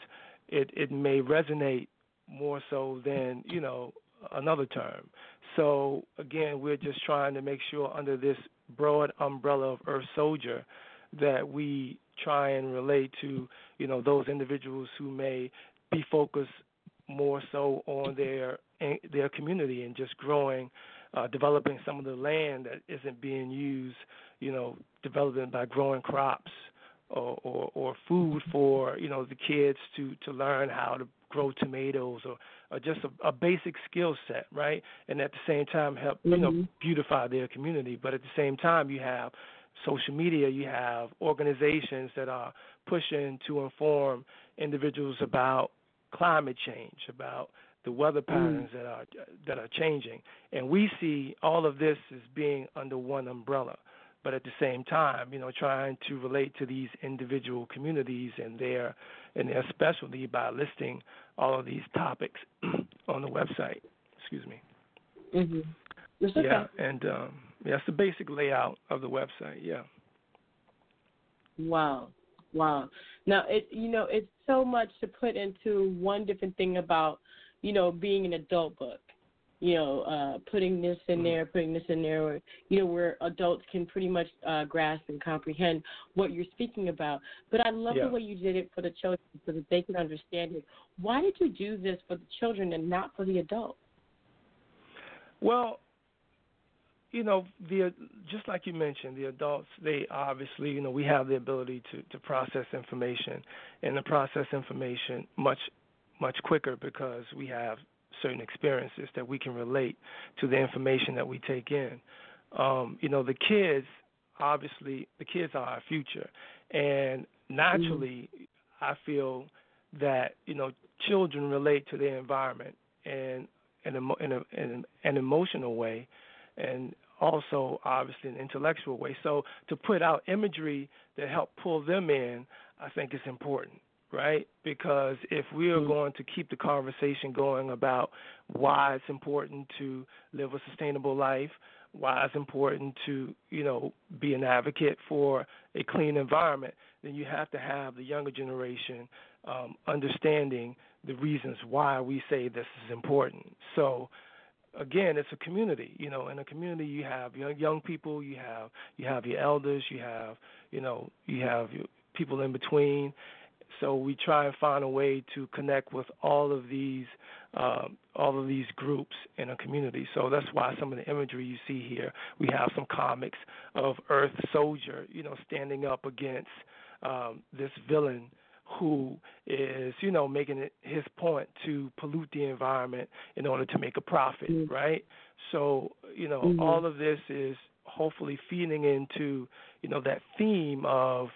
it it may resonate more so than you know another term. So again, we're just trying to make sure under this broad umbrella of Earth Soldier that we try and relate to you know those individuals who may be focused more so on their their community and just growing, uh, developing some of the land that isn't being used, you know, developing by growing crops or, or, or food for you know the kids to to learn how to grow tomatoes or, or just a, a basic skill set, right? And at the same time help you know Mm-hmm. beautify their community. But at the same time, you have social media, you have organizations that are pushing to inform individuals about climate change, about the weather patterns that are that are changing, and we see all of this as being under one umbrella. But at the same time, you know, trying to relate to these individual communities and their and their specialty by listing all of these topics on the website. Excuse me. Mm-hmm. Okay. Yeah, and um, yeah, that's the basic layout of the website. Yeah. Wow. Wow. Now it you know, it's so much to put into one different thing about, you know, being an adult book. You know, uh putting this in there, putting this in there, you know, where adults can pretty much uh grasp and comprehend what you're speaking about. But I love Yeah. the way you did it for the children so that they can understand it. Why did you do this for the children and not for the adults? Well, you know, the just like you mentioned, the adults they obviously, you know, we have the ability to to process information and to process information much much quicker because we have certain experiences that we can relate to the information that we take in. Um, you know, the kids obviously the kids are our future and naturally I feel that, you know, children relate to their environment and in a, in, a, in an emotional way and also obviously an intellectual way. So to put out imagery that help pull them in, I think is important, right? Because if we are going to keep the conversation going about why it's important to live a sustainable life, why it's important to, you know, be an advocate for a clean environment, then you have to have the younger generation um, understanding the reasons why we say this is important. So again, it's a community. You know, in a community, you have young young people, you have you have your elders, you have you know you have your people in between. So we try and find a way to connect with all of these um, all of these groups in a community. So that's why some of the imagery you see here, we have some comics of Earth Soldier, you know, standing up against um, this villain who is, you know, making it his point to pollute the environment in order to make a profit, right? So, you know, Mhm. all of this is hopefully feeding into, you know, that theme of,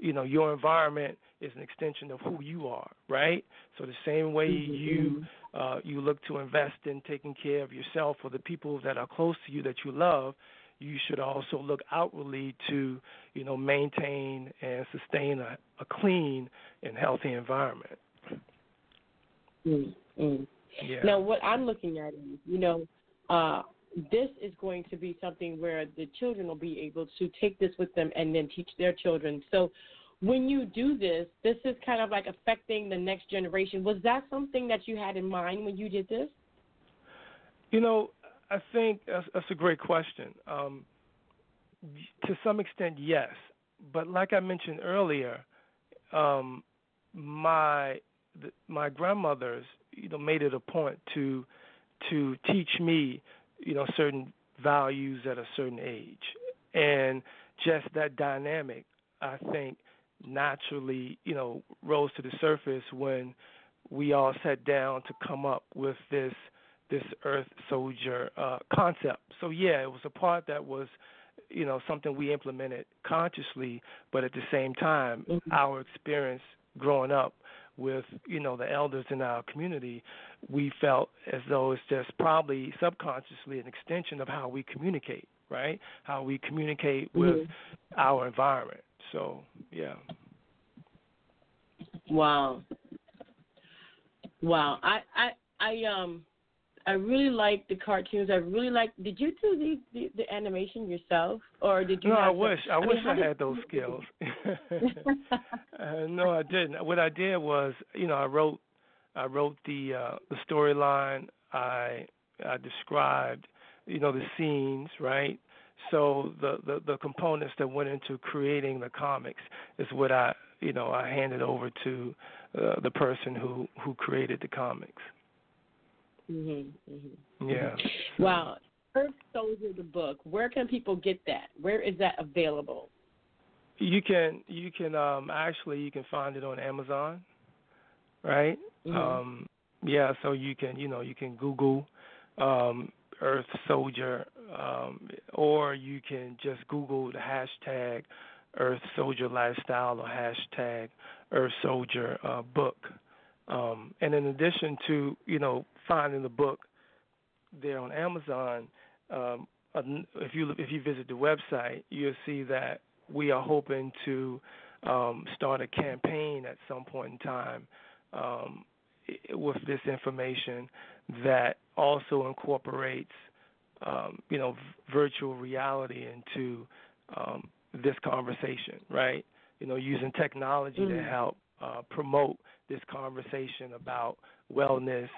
you know, your environment is an extension of who you are, right? So the same way you uh, you look to invest in taking care of yourself or the people that are close to you that you love, you should also look outwardly to, you know, maintain and sustain a, a clean and healthy environment. Mm-hmm. Yeah. Now, what I'm looking at is, you know, uh, this is going to be something where the children will be able to take this with them and then teach their children. So, when you do this, this is kind of like affecting the next generation. Was that something that you had in mind when you did this? You know, I think that's, that's a great question. Um, to some extent, yes. But like I mentioned earlier, um, my the, my grandmothers, you know, made it a point to to teach me, you know, certain values at a certain age, and just that dynamic, I think, naturally, you know, rose to the surface when we all sat down to come up with this this Earth Soldier uh, concept. So yeah, it was a part that was, you know, something we implemented consciously, but at the same time, our experience growing up with you know the elders in our community, we felt as though it's just probably subconsciously an extension of how we communicate, right? How we communicate with our environment. So yeah. Wow. Wow. I I I um I really like the cartoons. I really like. Did you do the the, the animation yourself, or did you? No, I wish I, mean, wish I did- had those skills. uh, no, I didn't. What I did was, you know, I wrote I wrote the uh, the storyline. I I described, you know, the scenes, right? So the, the the components that went into creating the comics is what I, you know, I handed over to uh, the person who who created the comics. Mhm. Mhm. Yeah. Wow. Earth Soldier, the book. Where can people get that? Where is that available? You can you can um actually you can find it on Amazon, right? Mhm. Um yeah, so you can you know you can Google um Earth Soldier um or you can just Google the hashtag Earth Soldier Lifestyle or hashtag Earth Soldier uh, book. Um, and in addition to you know finding the book there on Amazon, um, if you if you visit the website, you'll see that we are hoping to um, start a campaign at some point in time um, with this information that also incorporates um, you know v- virtual reality into um, this conversation, right? You know, using technology to Mm. help uh, promote this conversation about wellness,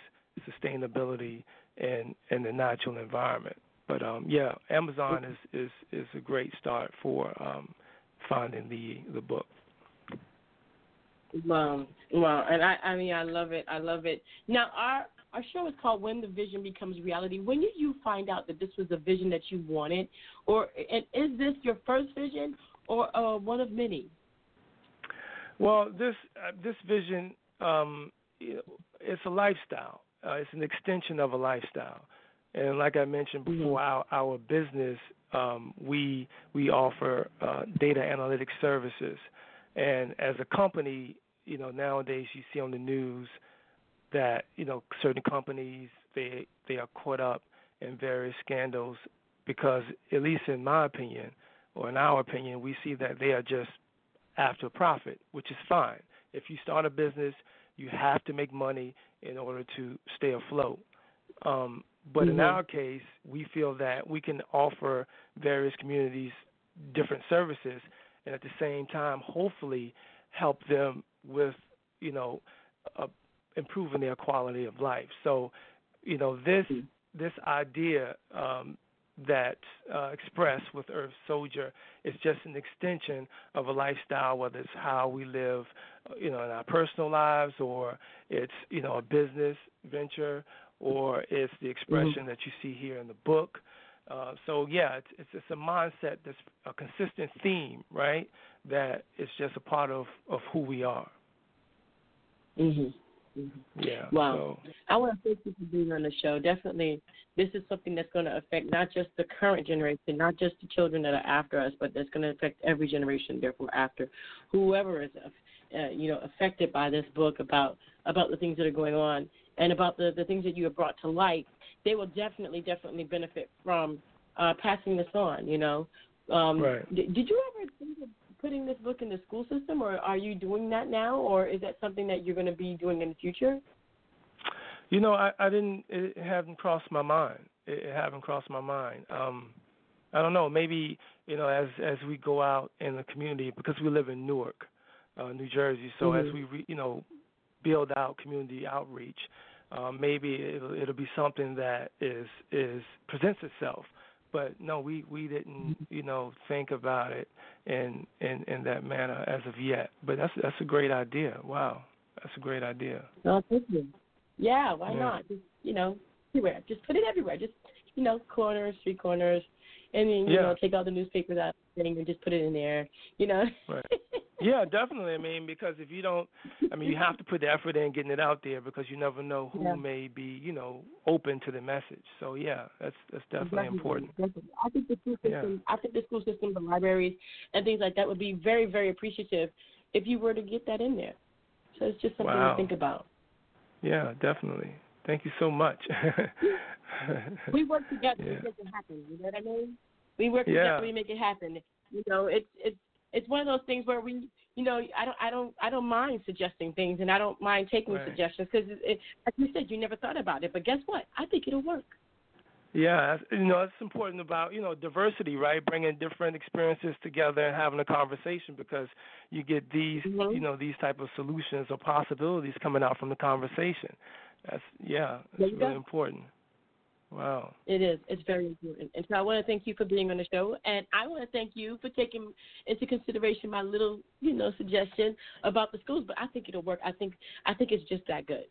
sustainability, and and the natural environment. But um, yeah, Amazon is, is is a great start for um, finding the the book. Wow, wow, and I, I mean, I love it. I love it. Now, our our show is called "When the Vision Becomes Reality." When did you find out that this was a vision that you wanted, or and is this your first vision, or uh, one of many? Well, this uh, this vision, um, it's a lifestyle. Uh, it's an extension of a lifestyle, and like I mentioned before, our our business um, we we offer uh, data analytics services, and as a company, you know nowadays you see on the news that you know certain companies they they are caught up in various scandals because at least in my opinion or in our opinion we see that they are just after profit, which is fine. If you start a business, you have to make money in order to stay afloat. Um, but in Mhm. our case, we feel that we can offer various communities different services, and at the same time, hopefully, help them with, you know, uh, improving their quality of life. So, you know, this this idea um, that uh, expressed with Earth Soldier is just an extension of a lifestyle, whether it's how we live, uh, you know, in our personal lives, or it's you know a business venture, or it's the expression that you see here in the book. Uh, so yeah, it's, it's it's a mindset that's a consistent theme, right? That it's just a part of of who we are. Mhm. Yeah. Wow. So, I want to thank you for being on the show. Definitely, this is something that's going to affect not just the current generation, not just the children that are after us, but that's going to affect every generation, therefore after, whoever is, uh, you know, affected by this book about about the things that are going on and about the the things that you have brought to light. They will definitely, definitely benefit from uh, passing this on. You know, um, Right. d- did you ever think of putting this book in the school system, or are you doing that now, or is that something that you're going to be doing in the future? You know, I, I didn't. It hadn't crossed my mind. It, it haven't crossed my mind. Um, I don't know. Maybe you know, as as we go out in the community, because we live in Newark, uh, New Jersey. So as Mhm. we, re, you know, build out community outreach, um, maybe it'll, it'll be something that is is presents itself. But no, we we didn't, you know, think about it in in in that manner as of yet. But that's that's a great idea. Wow, that's a great idea. No, thank you. Yeah, why Yeah. not? Just you know, everywhere. Just put it everywhere. Just you know, corners, street corners, and then you Yeah. know, take all the newspapers out thing and just put it in there. You know. Right. Yeah, definitely. I mean, because if you don't, I mean, you have to put the effort in getting it out there because you never know who Yeah. may be, you know, open to the message. So yeah, that's that's definitely important. Definitely. I think the school Yeah. system, I think the school system, the libraries, and things like that would be very, very appreciative if you were to get that in there. So it's just something Wow. to think about. Yeah, definitely. Thank you so much. We work together Yeah. to make it happen. You know what I mean? We work Yeah. together to make it happen. You know, it's it's it's one of those things where we, you know, I don't I don't I don't mind suggesting things and I don't mind taking Right. suggestions because it, it, like you said, you never thought about it. But guess what? I think it'll work. Yeah, you know, it's important about you know diversity, right? Bringing different experiences together and having a conversation because you get these, Mhm. you know, these type of solutions or possibilities coming out from the conversation. That's yeah, it's really go. important. Wow. It is. It's very important. And so I want to thank you for being on the show. And I want to thank you for taking into consideration my little, you know, suggestion about the schools. But I think it'll work. I think I think it's just that good.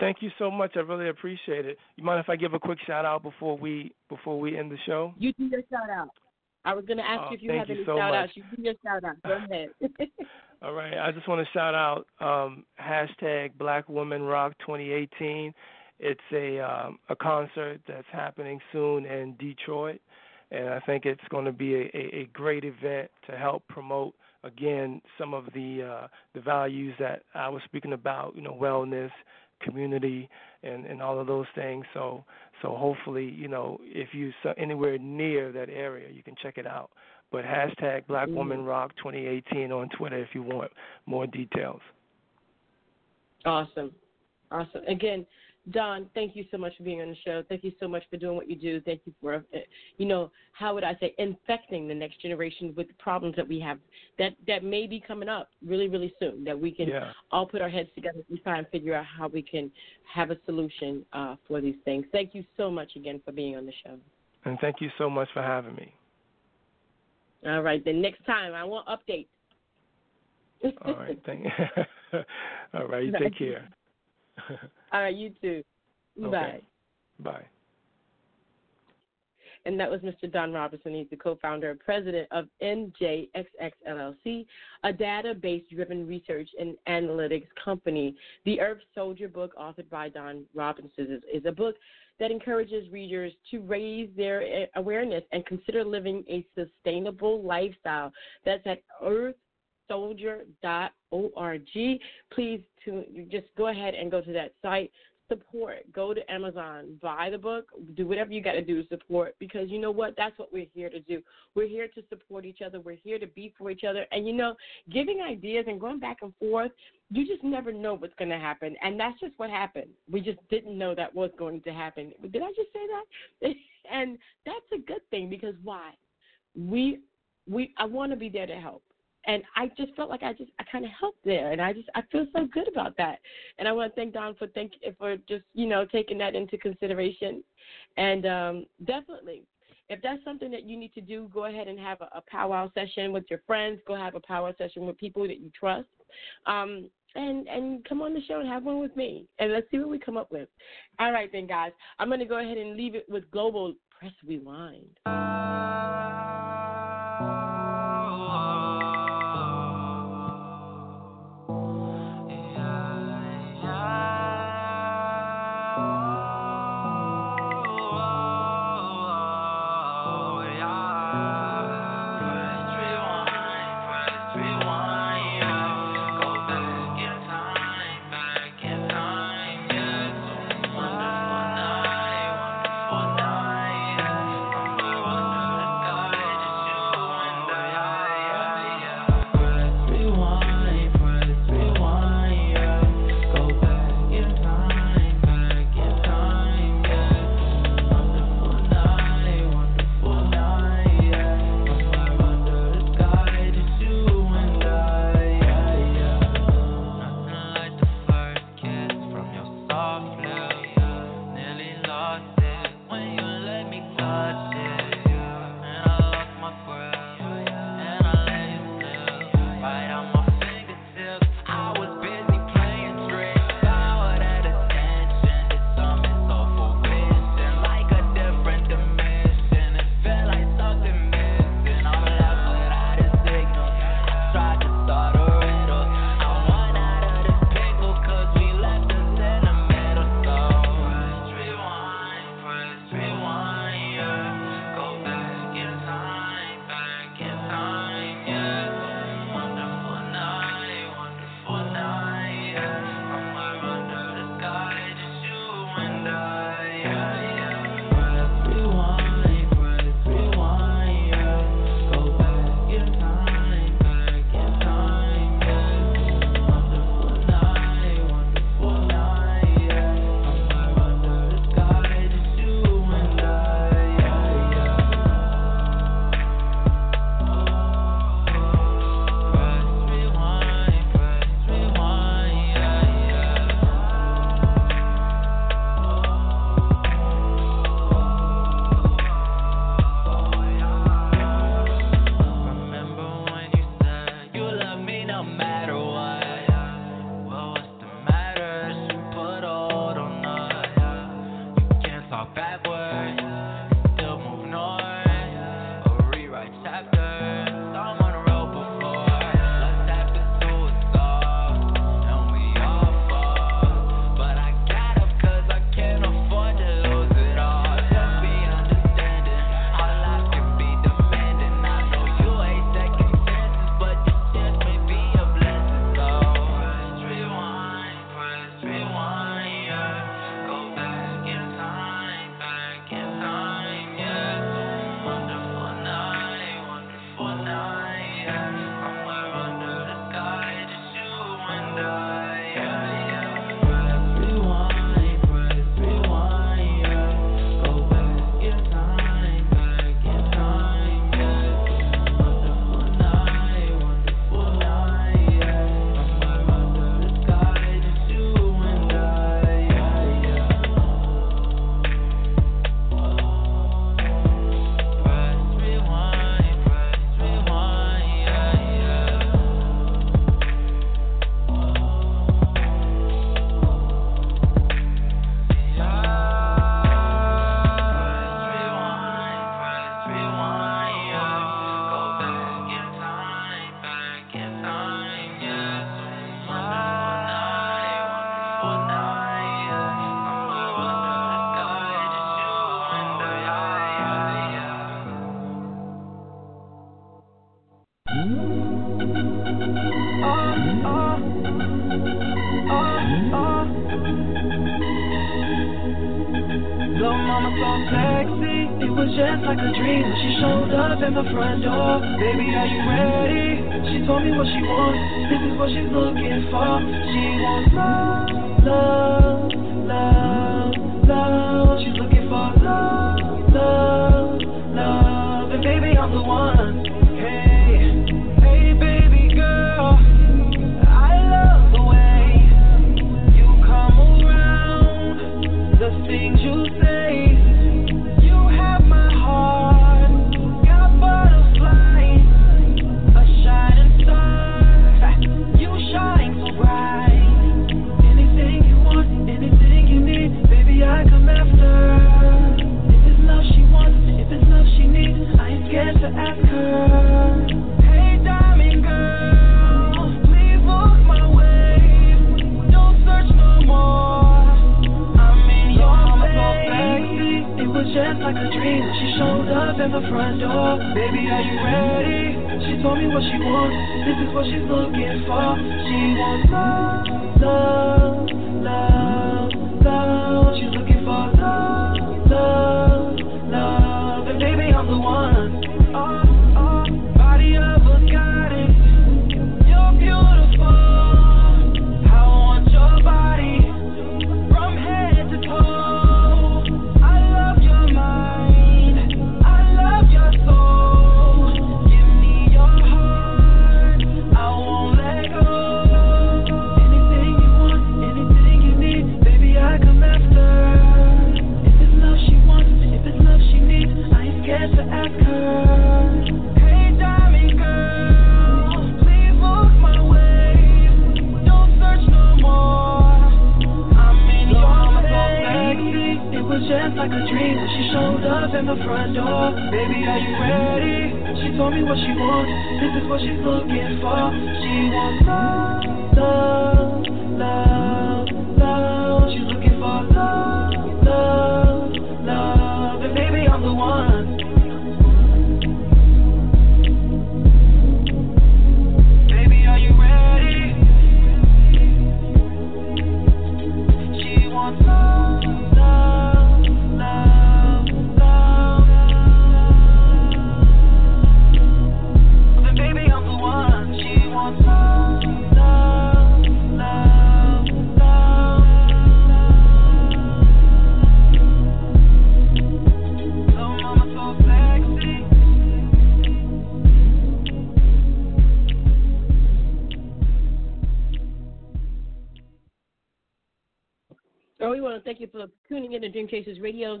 Thank you so much. I really appreciate it. You mind if I give a quick shout out before we before we end the show? You do your shout out. I was going to ask Oh, you if you have you any so shout much. outs. You do your shout out. Go ahead. All right. I just want to shout out um, hashtag Black Women Rock 2018. It's a um, a concert that's happening soon in Detroit, and I think it's going to be a, a, a great event to help promote again some of the uh, the values that I was speaking about. You know, wellness, community, and and all of those things. So so hopefully you know if you anywhere near that area, you can check it out. But hashtag Black mm-hmm. Woman Rock 2018 on Twitter if you want more details. Awesome. Awesome. Again, Don, thank you so much for being on the show. Thank you so much for doing what you do. Thank you for, uh, you know, how would I say, infecting the next generation with the problems that we have that, that may be coming up really, really soon, that we can Yeah. all put our heads together and try and figure out how we can have a solution uh, for these things. Thank you so much again for being on the show. And thank you so much for having me. All right, then next time I want updates. All right. Thank All right. You take care. All right, you too. Okay. Bye. Bye. And that was Mr. Don Robertson. He's the co-founder and president of NJXX LLC, a database driven research and analytics company. The Earth Soldier book, authored by Don Robinson, is, is a book that encourages readers to raise their awareness and consider living a sustainable lifestyle. That's at earthsoldier.org. Please to just go ahead and go to that site. Support. Go to Amazon. Buy the book. Do whatever you got to do to support because you know what? That's what we're here to do. We're here to support each other. We're here to be for each other. And you know, giving ideas and going back and forth, you just never know what's going to happen. And that's just what happened. We just didn't know that was going to happen. Did I just say that? and that's a good thing because why? We we I want to be there to help. And I just felt like I just I kind of helped there, and I just I feel so good about that. And I want to thank Don for think for just you know taking that into consideration, and um, definitely if that's something that you need to do, go ahead and have a, a powwow session with your friends. Go have a powwow session with people that you trust, um, and and come on the show and have one with me, and let's see what we come up with. All right, then, guys, I'm going to go ahead and leave it with Global Press Rewind. Wonderful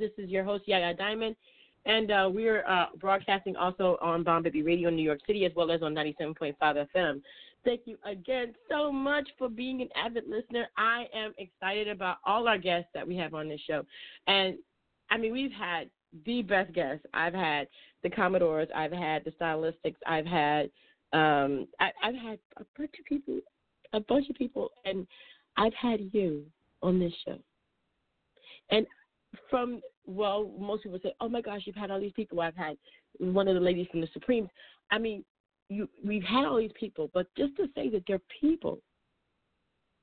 This is your host, Yaya Diamond. And uh, we're uh, broadcasting also on Bomb Baby Radio in New York City as well as on 97.5 FM. Thank you again so much for being an avid listener. I am excited about all our guests that we have on this show. And I mean, we've had the best guests. I've had the Commodores, I've had the Stylistics, I've had um, I, I've had a bunch of people, a bunch of people, and I've had you on this show. And from well, most people say, "Oh my gosh, you've had all these people." I've had one of the ladies from the Supremes. I mean, you we've had all these people, but just to say that they're people,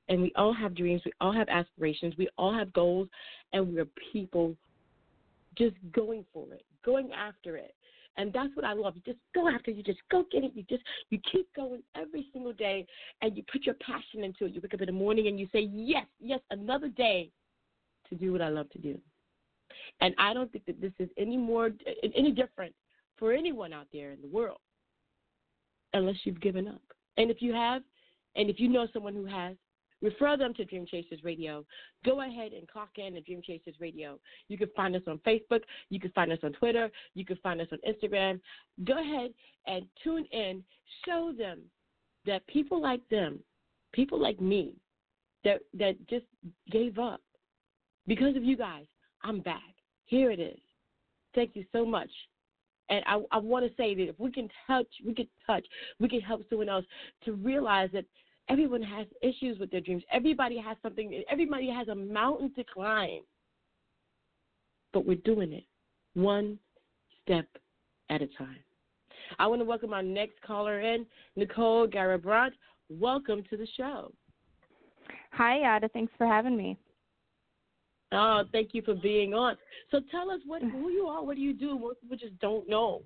and we all have dreams, we all have aspirations, we all have goals, and we're people just going for it, going after it. And that's what I love. You just go after it. You just go get it. You just you keep going every single day and you put your passion into it. You wake up in the morning and you say, Yes, yes, another day to do what I love to do. And I don't think that this is any more any different for anyone out there in the world unless you've given up. And if you have, and if you know someone who has, refer them to Dream Chasers Radio. Go ahead and clock in at Dream Chasers Radio. You can find us on Facebook. You can find us on Twitter. You can find us on Instagram. Go ahead and tune in. Show them that people like them, people like me, that that just gave up because of you guys. I'm back. Here it is. Thank you so much. And I, I want to say that if we can touch, we can touch, we can help someone else to realize that everyone has issues with their dreams. Everybody has something, everybody has a mountain to climb. But we're doing it one step at a time. I want to welcome our next caller in, Nicole Garrabrant. Welcome to the show. Hi, Yaya. Thanks for having me. Oh, thank you for being on. So tell us what who you are, what do you do? Most people just don't know.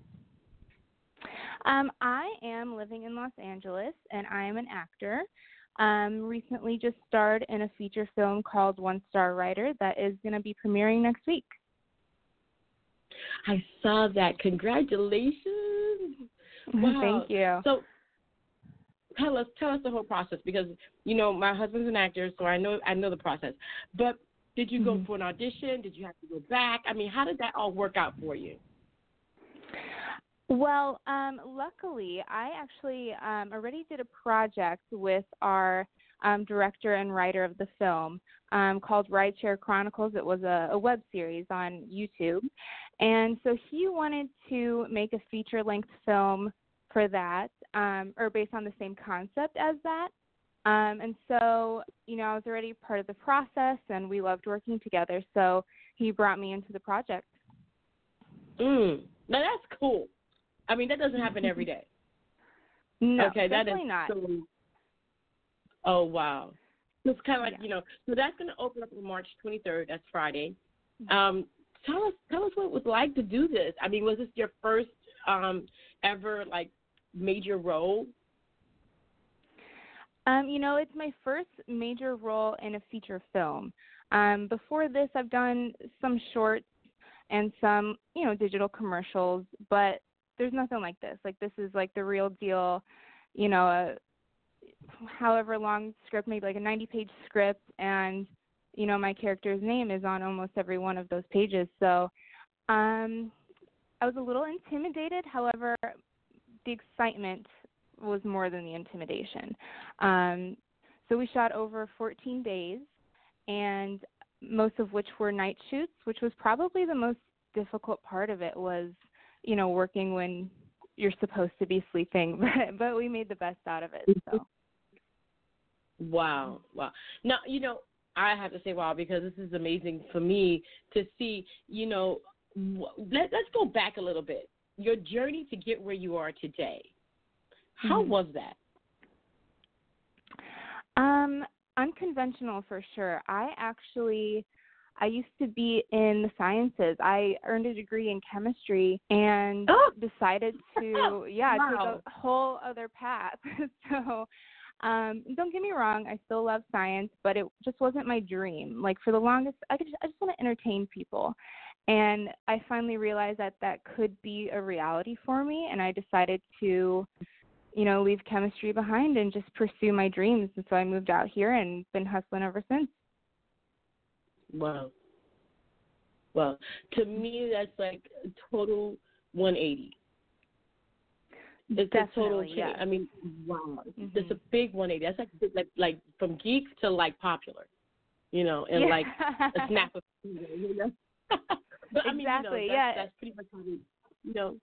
Um, I am living in Los Angeles, and I am an actor. Um, recently, just starred in a feature film called One Star Rider that is going to be premiering next week. I saw that. Congratulations. Wow. Thank you. So tell us tell us the whole process because you know my husband's an actor, so I know I know the process. But did you go Mhm. for an audition? Did you have to go back? I mean, how did that all work out for you? Well, um, luckily, I actually um, already did a project with our um, director and writer of the film um, called Rideshare Chronicles. It was a, a web series on YouTube. And so he wanted to make a feature length film for that, um, or based on the same concept as that. Um, and so, you know, I was already part of the process and we loved working together. So he brought me into the project. Mm. Now that's cool. I mean, that doesn't happen every day. No, okay, that is definitely not. so. Oh wow, so it's kind of like Yeah. you know. So that's going to open up on March 23rd. That's Friday. Um, tell us, tell us what it was like to do this. I mean, was this your first um ever like major role? Um, you know, it's my first major role in a feature film. Um, before this, I've done some shorts and some, you know, digital commercials, but there's nothing like this. Like this is like the real deal. You know, a however long script, maybe like a 90-page script, and you know, my character's name is on almost every one of those pages. So, um, I was a little intimidated. However, the excitement was more than the intimidation. Um, so we shot over 14 days, and most of which were night shoots, which was probably the most difficult part of it was, you know, working when you're supposed to be sleeping, but, but we made the best out of it. So. Wow, wow. Now, you know, I have to say wow because this is amazing for me to see, you know, let, let's go back a little bit. Your journey to get where you are today. How Mhm. was that? Um, unconventional for sure. I actually I used to be in the sciences. I earned a degree in chemistry and Oh. decided to yeah, Wow. take a whole other path. so um don't get me wrong, I still love science, but it just wasn't my dream. Like for the longest I could just, I just want to entertain people. And I finally realized that that could be a reality for me and I decided to you know, leave chemistry behind and just pursue my dreams. And so I moved out here and been hustling ever since. Wow. Well, to me, that's like a total 180. It's a total Definitely, change. yes. I mean, wow, Mhm. it's a big 180. That's like like like from geek to like popular, you know, and Yeah. like a snap of you know. but I mean, you know, Exactly, that's, yeah. that's pretty much how we, you know.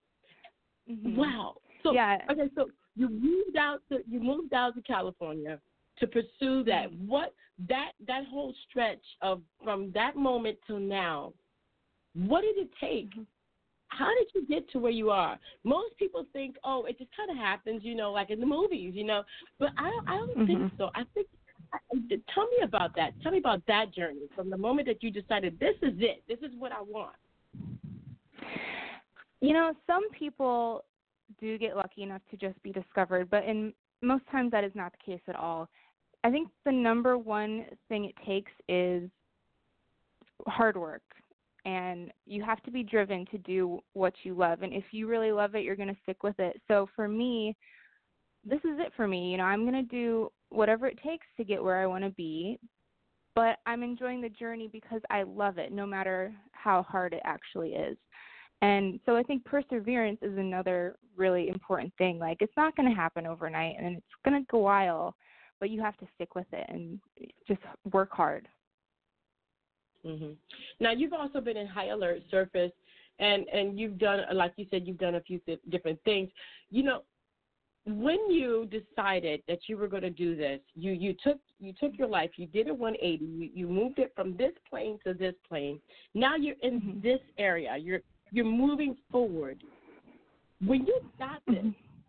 Mhm. Wow. So Yeah. okay, so you moved out to you moved out to California to pursue that. Mm-hmm. What that that whole stretch of from that moment till now, what did it take? Mm-hmm. How did you get to where you are? Most people think, oh, it just kind of happens, you know, like in the movies, you know. But I don't, I don't think Mhm. so. I think. I- Tell me about that. Tell me about that journey from the moment that you decided this is it. This is what I want. You know, some people do get lucky enough to just be discovered, but in most times that is not the case at all. I think the number one thing it takes is hard work. And you have to be driven to do what you love. And if you really love it, you're going to stick with it. So for me, this is it for me. You know, I'm going to do whatever it takes to get where I want to be. But I'm enjoying the journey because I love it, no matter how hard it actually is. And so I think perseverance is another really important thing. Like it's not going to happen overnight and it's going to go a while, but you have to stick with it and just work hard. hmm Now you've also been in high alert surface, and and you've done like you said you've done a few different things. You know, when you decided that you were going to do this, you you took you took your life, you did a 180, you, you moved it from this plane to this plane. Now you're in Mhm. this area. You're you're moving forward. When you got this,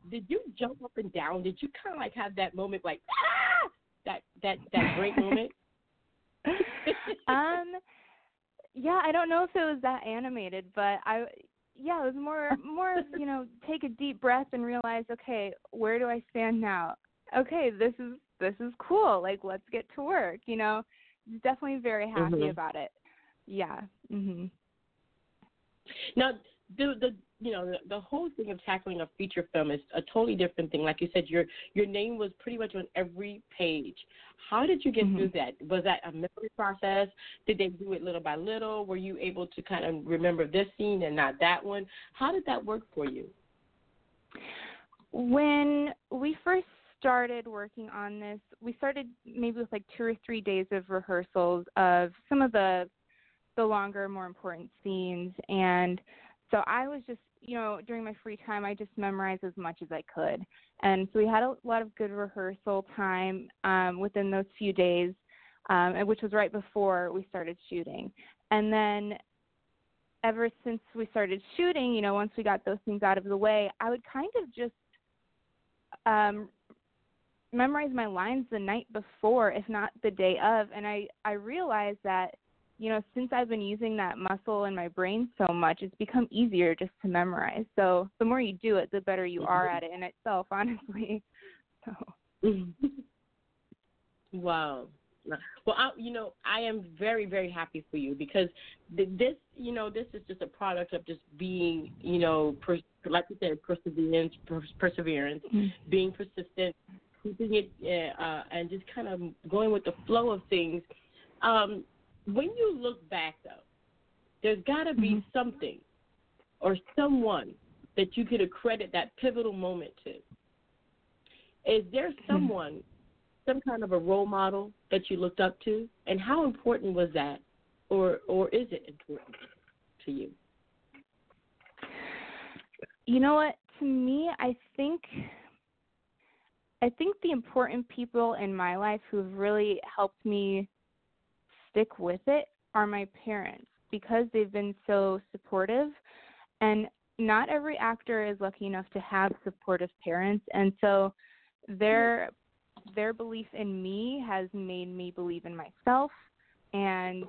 did you jump up and down? Did you kind of like have that moment, like ah, that that that great moment? um yeah i don't know if it was that animated but i yeah it was more more of, you know take a deep breath and realize okay where do i stand now okay this is this is cool like let's get to work you know definitely very happy Mhm. about it yeah mhm Now, the the you know the, the whole thing of tackling a feature film is a totally different thing. Like you said, your your name was pretty much on every page. How did you get mm-hmm. through that? Was that a memory process? Did they do it little by little? Were you able to kind of remember this scene and not that one? How did that work for you? when we first started working on this, we started maybe with like two or three days of rehearsals of some of the the longer, more important scenes and so I was just you know, during my free time I just memorized as much as I could. And so we had a lot of good rehearsal time um within those few days, um, which was right before we started shooting. And then ever since we started shooting, you know, once we got those things out of the way, I would kind of just um memorize my lines the night before if not the day of and i i realized that you know since i've been using that muscle in my brain so much it's become easier just to memorize. So the more you do it the better you are at it in itself honestly. So. Wow. Well, I, you know, I am very, very happy for you because th- this, you know, this is just a product of just being, you know, per, like you said, perseverance, per- perseverance, being persistent, keeping it, uh, uh, and just kind of going with the flow of things. Um, when you look back, though, there's got to be mm-hmm. something or someone that you could accredit that pivotal moment to. Is there hmm. someone, some kind of a role model that you looked up to, and how important was that, or or is it important to you? you know what? To me i think i think the important people in my life who've really helped me stick with it are my parents because they've been so supportive and not every actor is lucky enough to have supportive parents and so their their belief in me has made me believe in myself and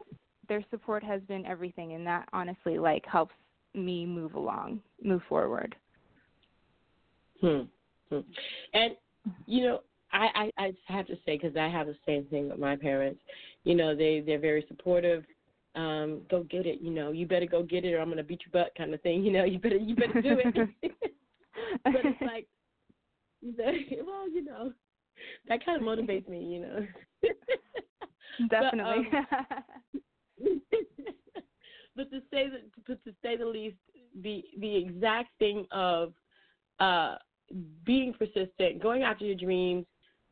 their support has been everything and that honestly like helps me move along move forward Hmm. hmm. And you know, I I, I have to say because I have the same thing with my parents. You know, they they're very supportive. Um, go get it. You know, you better go get it, or I'm gonna beat your butt, kind of thing. You know, you better you better do it. but it's like, well, you know, that kind of motivates me. You know. definitely But, um, but to say that, but to say the least, the the exact thing of uh, being persistent, going after your dreams,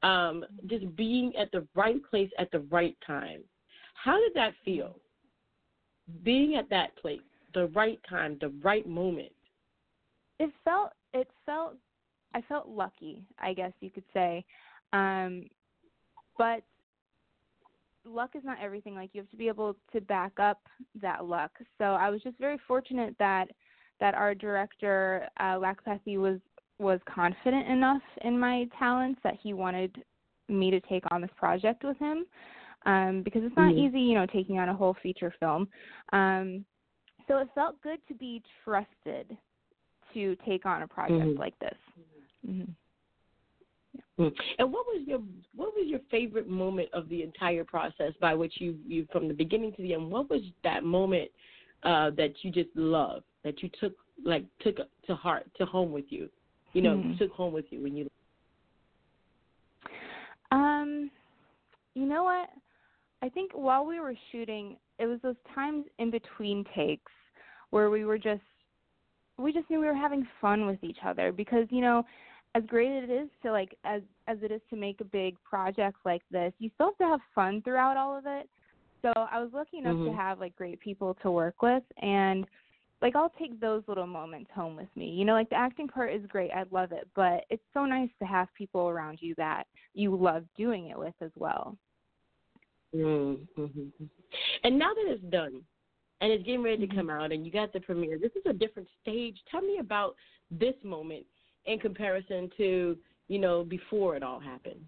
um, just being at the right place at the right time. How did that feel? Being at that place, the right time, the right moment. it felt it felt I felt lucky, I guess you could say. Um but luck is not everything. Like you have to be able to back up that luck. So I was just very fortunate that that our director uh Lakpathy was was confident enough in my talents that he wanted me to take on this project with him. Um because it's not Mhm. easy, you know, taking on a whole feature film. Um so it felt good to be trusted to take on a project Mhm. like this. hmm Mm. And what was your what was your favorite moment of the entire process by which you you from the beginning to the end? What was that moment uh, that you just loved that you took like took to heart to home with you? You know, Mhm. took home with you when you. Um, you know what? I think while we were shooting, it was those times in between takes where we were just we just knew we were having fun with each other because you know as great as it is to like as as it is to make a big project like this you still have to have fun throughout all of it so i was lucky enough Mhm. to have like great people to work with and like i'll take those little moments home with me you know like the acting part is great i love it but it's so nice to have people around you that you love doing it with as well Mm-hmm. And now that it's done, and it's getting ready to come out, and you got the premiere. This is a different stage. Tell me about this moment in comparison to you know before it all happened.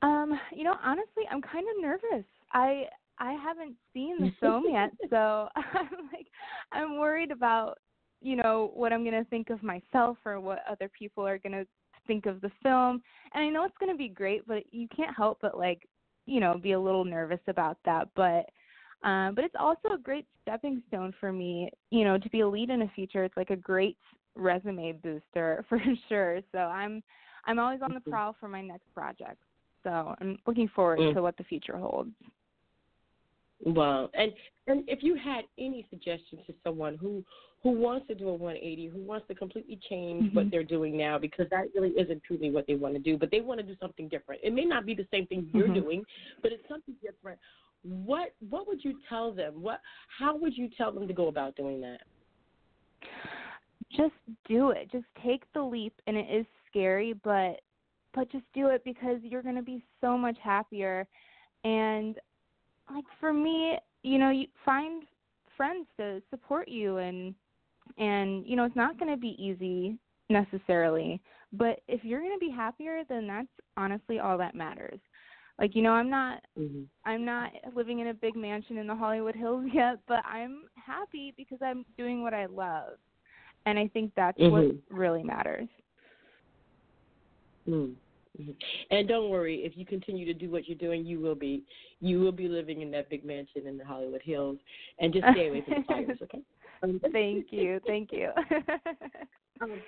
Um, you know, honestly, I'm kind of nervous. I I haven't seen the film yet, so I'm like I'm worried about, you know, what I'm going to think of myself or what other people are going to think of the film. And I know it's going to be great, but you can't help but like, you know, be a little nervous about that, but um but it's also a great stepping stone for me, you know, to be a lead in a feature. It's like a great resume booster for sure. So I'm I'm always on the prowl for my next project. So I'm looking forward Mm. to what the future holds. Well, and and if you had any suggestions to someone who who wants to do a 180, who wants to completely change what Mhm. they're doing now because that really isn't truly what they want to do, but they want to do something different. It may not be the same thing you're Mhm. doing, but it's something different. What what would you tell them? What how would you tell them to go about doing that? just do it. Just take the leap and it is scary, but but just do it because you're going to be so much happier and like for me, you know, you find friends to support you and and you know, it's not going to be easy necessarily, but if you're going to be happier, then that's honestly all that matters. Like, you know, I'm not Mm-hmm. I'm not living in a big mansion in the Hollywood Hills yet, but I'm happy because I'm doing what I love. And I think that's what Mhm. really matters. Mm. Mhm. And don't worry, if you continue to do what you're doing, you will be you will be living in that big mansion in the Hollywood Hills, and just stay away from the fires, okay? Um, Thank you. Thank you. um,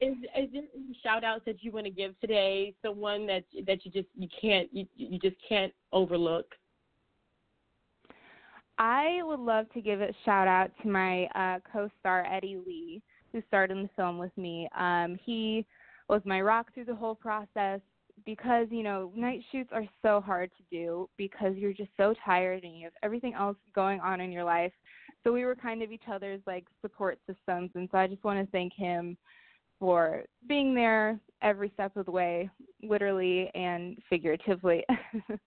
is is there any shout outs that you want to give today? Someone that that you just you can't you you just can't overlook. I would love to give a shout out to my uh, co-star Eddie Lee, who starred in the film with me. Um, he was my rock through the whole process because you know night shoots are so hard to do because you're just so tired and you have everything else going on in your life. So we were kind of each other's like support systems, and so I just want to thank him for being there every step of the way, literally and figuratively.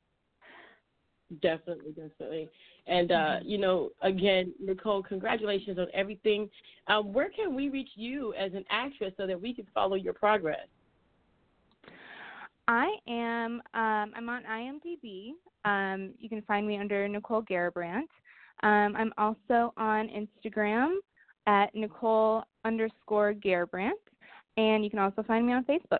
Definitely, definitely. And uh, you know, again, Nicole, congratulations on everything. Um, where can we reach you as an actress so that we can follow your progress? I am. Um, I'm on IMDb. Um, you can find me under Nicole Garrabrant. Um, I'm also on Instagram at Nicole underscore Garrabrant, and you can also find me on Facebook.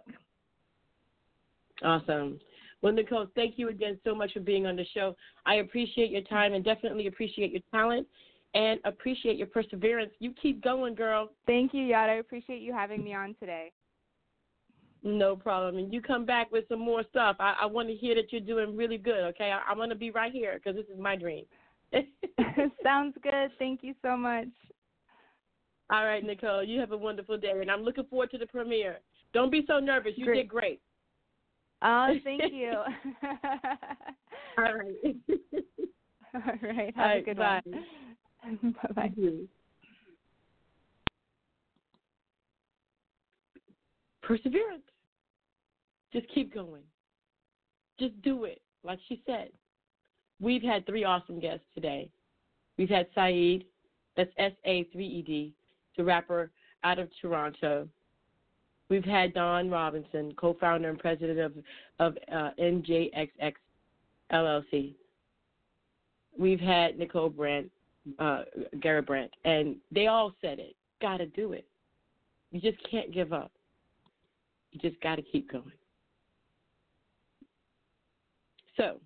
Awesome. Well, Nicole, thank you again so much for being on the show. I appreciate your time and definitely appreciate your talent and appreciate your perseverance. You keep going, girl. Thank you, Yaya. I appreciate you having me on today. No problem. And you come back with some more stuff. I, I want to hear that you're doing really good, okay? I, I'm going to be right here because this is my dream. Sounds good. Thank you so much. All right, Nicole, you have a wonderful day, and I'm looking forward to the premiere. Don't be so nervous. You Great. did great. Oh, thank you. All right. All right. Have All a good bye. one. bye bye. Perseverance. Just keep going. Just do it. Like she said. We've had three awesome guests today. We've had Saeed, that's S A 3 E D, the rapper out of Toronto. We've had Don Robinson, co founder and president of, of uh, NJXX LLC. We've had Nicole Brandt, uh, Garrett Brandt, and they all said it. Got to do it. You just can't give up. You just got to keep going. So,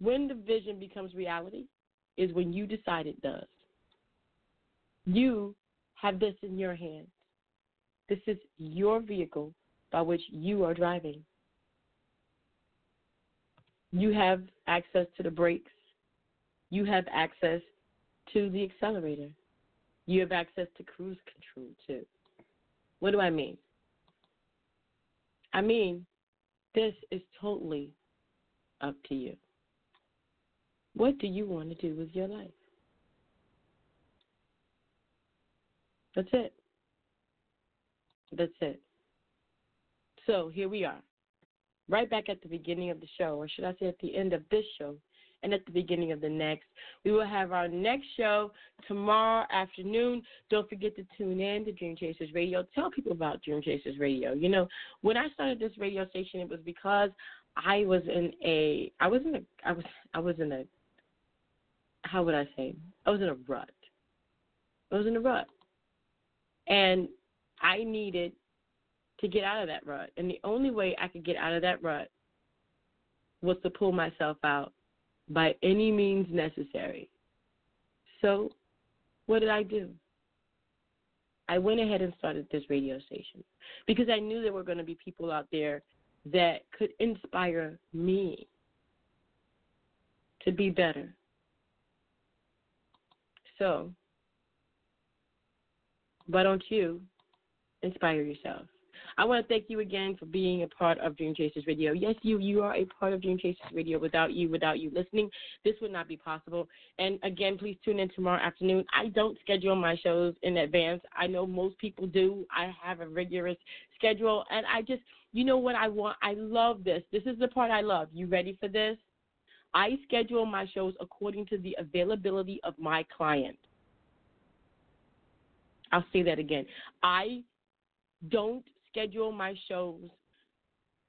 when the vision becomes reality is when you decide it does. You have this in your hands. This is your vehicle by which you are driving. You have access to the brakes. You have access to the accelerator. You have access to cruise control too. What do I mean? I mean, this is totally up to you. What do you want to do with your life? That's it. That's it. So here we are, right back at the beginning of the show, or should I say at the end of this show, and at the beginning of the next. We will have our next show tomorrow afternoon. Don't forget to tune in to Dream Chasers Radio. Tell people about Dream Chasers Radio. You know, when I started this radio station, it was because I was in a I was in a I was I was in a how would I say? I was in a rut. I was in a rut. And I needed to get out of that rut. And the only way I could get out of that rut was to pull myself out by any means necessary. So, what did I do? I went ahead and started this radio station because I knew there were going to be people out there that could inspire me to be better. So, why don't you inspire yourself? I want to thank you again for being a part of Dream Chasers Radio. Yes, you you are a part of Dream Chasers Radio. Without you, without you listening, this would not be possible. And again, please tune in tomorrow afternoon. I don't schedule my shows in advance. I know most people do. I have a rigorous schedule, and I just, you know what I want? I love this. This is the part I love. You ready for this? I schedule my shows according to the availability of my client. I'll say that again. I don't schedule my shows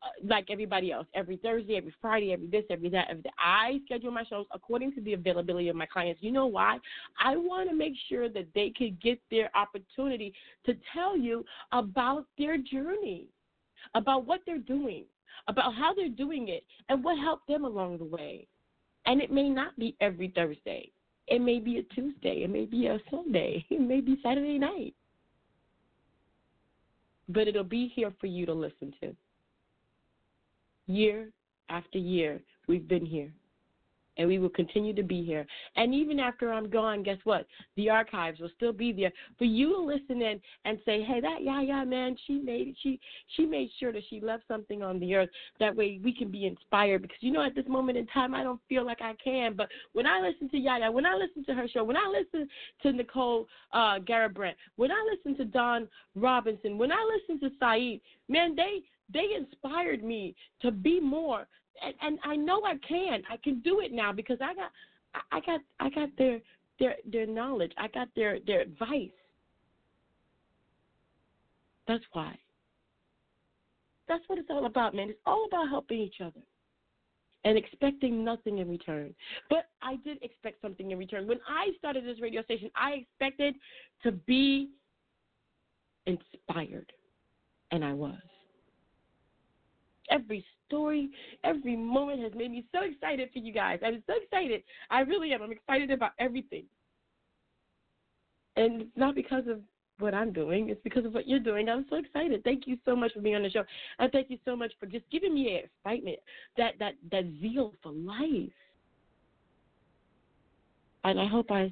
uh, like everybody else every Thursday, every Friday, every this, every that, every that. I schedule my shows according to the availability of my clients. You know why? I want to make sure that they can get their opportunity to tell you about their journey, about what they're doing, about how they're doing it, and what helped them along the way. And it may not be every Thursday. It may be a Tuesday. It may be a Sunday. It may be Saturday night but it'll be here for you to listen to. Year after year, we've been here. And we will continue to be here. And even after I'm gone, guess what? The archives will still be there for you to listen in and say, "Hey, that yeah, yeah, man, she made it. she she made sure that she left something on the earth. That way we can be inspired. Because you know, at this moment in time, I don't feel like I can. But when I listen to Yaya, when I listen to her show, when I listen to Nicole uh, Garrett when I listen to Don Robinson, when I listen to Saeed, man, they they inspired me to be more and, and I know I can. I can do it now because I got I got I got their their their knowledge. I got their their advice. That's why. That's what it's all about, man. It's all about helping each other and expecting nothing in return. But I did expect something in return. When I started this radio station, I expected to be inspired, and I was. Every story, every moment has made me so excited for you guys. I'm so excited. I really am. I'm excited about everything. And it's not because of what I'm doing, it's because of what you're doing. I'm so excited. Thank you so much for being on the show. And thank you so much for just giving me excitement, that that that zeal for life. And I hope I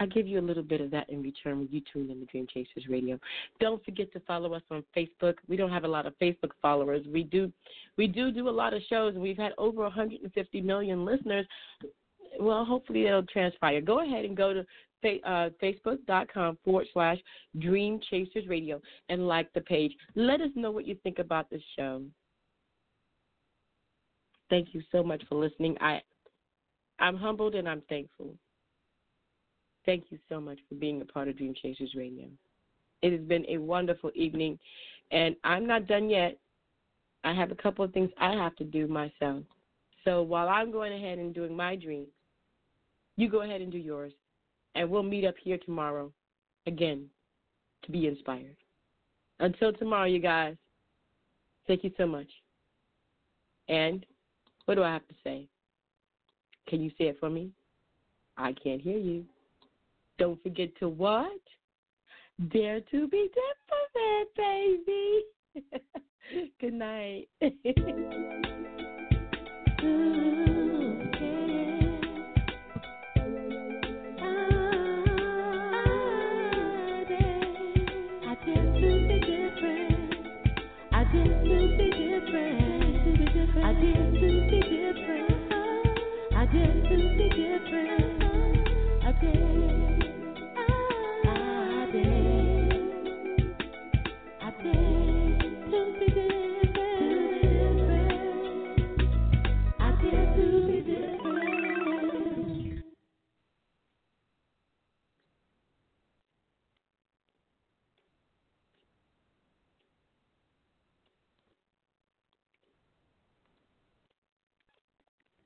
I give you a little bit of that in return when you tune in to Dream Chasers Radio. Don't forget to follow us on Facebook. We don't have a lot of Facebook followers. We do, we do do a lot of shows, we've had over 150 million listeners. Well, hopefully it'll transpire. Go ahead and go to uh, facebook.com forward slash Dream Chasers Radio and like the page. Let us know what you think about the show. Thank you so much for listening. I, I'm humbled and I'm thankful. Thank you so much for being a part of Dream Chasers Radio. It has been a wonderful evening, and I'm not done yet. I have a couple of things I have to do myself. So while I'm going ahead and doing my dreams, you go ahead and do yours, and we'll meet up here tomorrow again to be inspired. Until tomorrow, you guys, thank you so much. And what do I have to say? Can you say it for me? I can't hear you. Don't forget to what? Dare to be different, baby. Good night. Mm-hmm.